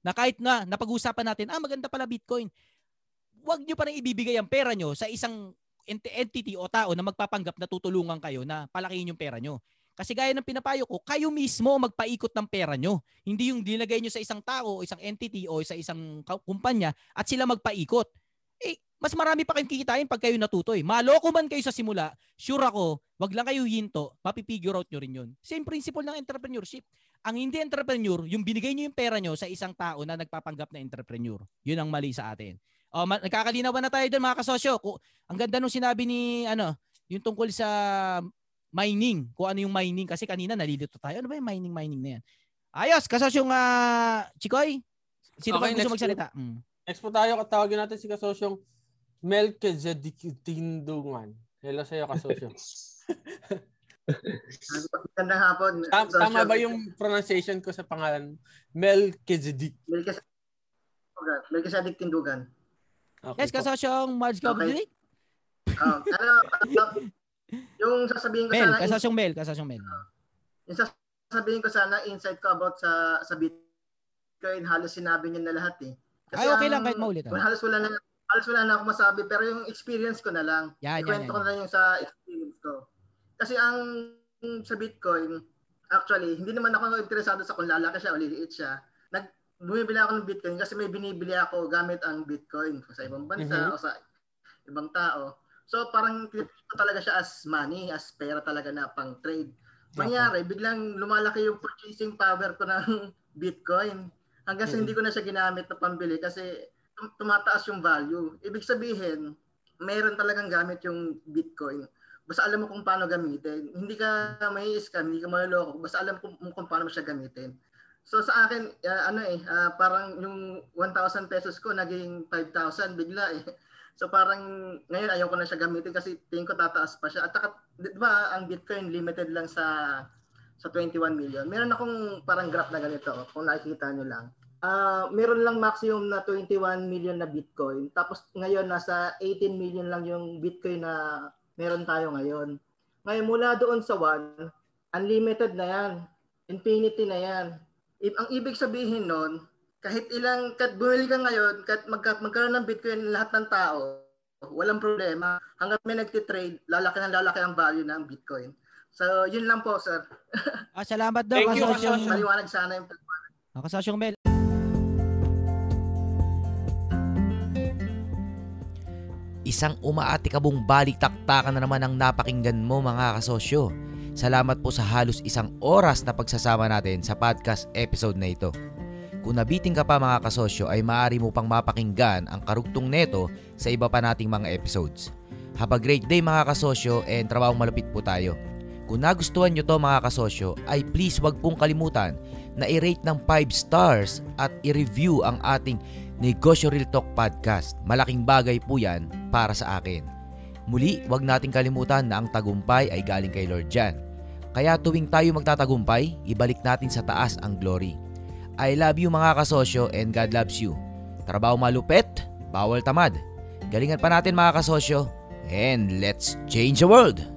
na kahit na napag-usapan natin, ah maganda pala Bitcoin wag nyo pa rin ibibigay ang pera nyo sa isang entity o tao na magpapanggap na tutulungan kayo na palakihin yung pera nyo. Kasi gaya ng pinapayo ko, kayo mismo magpaikot ng pera nyo. Hindi yung dinagay nyo sa isang tao, o isang entity o sa isang kumpanya at sila magpaikot. Eh, mas marami pa kayong kikitain pag kayo natuto eh. Maloko man kayo sa simula, sure ako, wag lang kayo hinto, mapipigure out nyo rin yun. Same principle ng entrepreneurship. Ang hindi entrepreneur, yung binigay nyo yung pera nyo sa isang tao na nagpapanggap na entrepreneur. Yun ang mali sa atin. O, ma- nagkakalinaw ba na tayo doon mga kasosyo? Kung, ang ganda nung sinabi ni, ano, yung tungkol sa mining. Kung ano yung mining. Kasi kanina nalilito tayo. Ano ba yung mining, mining na yan? Ayos, kasosyong uh, Chikoy. Sino okay, pa gusto magsalita? Po, mm. Next po tayo, katawagin natin si kasosyong Melchizedek Tindungan. Hello sa iyo, kasosyo. Magandang hapon. Tama, tama ba yung pronunciation ko sa pangalan? Melchizedek. Melchizedek. Melchizedek Tindugan. Okay, yes, kasosyong Marge Goblik. Okay. Uh, ano, uh, yung sasabihin ko Mel, sana... Kasosyong Mel, kasosyong Mel. Uh, yung sasabihin ko sana, insight ko about sa sa Bitcoin, halos sinabi niyo na lahat eh. Kasi Ay, okay ang, lang kahit maulit. Ah. Halos wala na halos wala na ako masabi pero yung experience ko na lang. Yan, Ikwento yan, yan. ko na lang yung sa experience ko. Kasi ang sa Bitcoin, actually, hindi naman ako interesado sa kung lalaki siya o liliit siya. Bumibili ako ng Bitcoin kasi may binibili ako gamit ang Bitcoin sa ibang bansa mm-hmm. o sa ibang tao. So parang ko talaga siya as money, as pera talaga na pang trade. Mangyari, okay. biglang lumalaki yung purchasing power ko ng Bitcoin. Hanggang mm-hmm. hindi ko na siya ginamit na pambili kasi tumataas yung value. Ibig sabihin, meron talagang gamit yung Bitcoin. Basta alam mo kung paano gamitin. Hindi ka may scam, hindi ka maloloko. Basta alam mo kung, kung paano mo siya gamitin. So sa akin, uh, ano eh, uh, parang yung 1,000 pesos ko naging 5,000 bigla eh. So parang ngayon ayaw ko na siya gamitin kasi tingin ko tataas pa siya. At saka, di ba, ang Bitcoin limited lang sa sa 21 million. Meron akong parang graph na ganito, kung nakikita nyo lang uh, meron lang maximum na 21 million na Bitcoin. Tapos ngayon nasa 18 million lang yung Bitcoin na meron tayo ngayon. Ngayon mula doon sa 1, unlimited na yan. Infinity na yan. Ang ibig sabihin nun, kahit ilang, kahit bumili ka ngayon, kahit magka, magkaroon ng Bitcoin lahat ng tao, walang problema. Hanggang may nagtitrade, lalaki ng lalaki ang value ng Bitcoin. So, yun lang po, sir. ah, salamat daw. Thank you, Maliwanag sana yung Kasosyong Mel. Isang umaatikabong balik-taktakan na naman ang napakinggan mo mga kasosyo. Salamat po sa halos isang oras na pagsasama natin sa podcast episode na ito. Kung nabiting ka pa mga kasosyo ay maaari mo pang mapakinggan ang karugtong neto sa iba pa nating mga episodes. Have a great day mga kasosyo and trabahong malupit po tayo. Kung nagustuhan nyo to mga kasosyo ay please wag pong kalimutan na i-rate ng 5 stars at i-review ang ating Negosyo Real Talk Podcast. Malaking bagay po yan para sa akin. Muli, huwag nating kalimutan na ang tagumpay ay galing kay Lord Jan. Kaya tuwing tayo magtatagumpay, ibalik natin sa taas ang glory. I love you mga kasosyo and God loves you. Trabaho malupet, bawal tamad. Galingan pa natin mga kasosyo and let's change the world!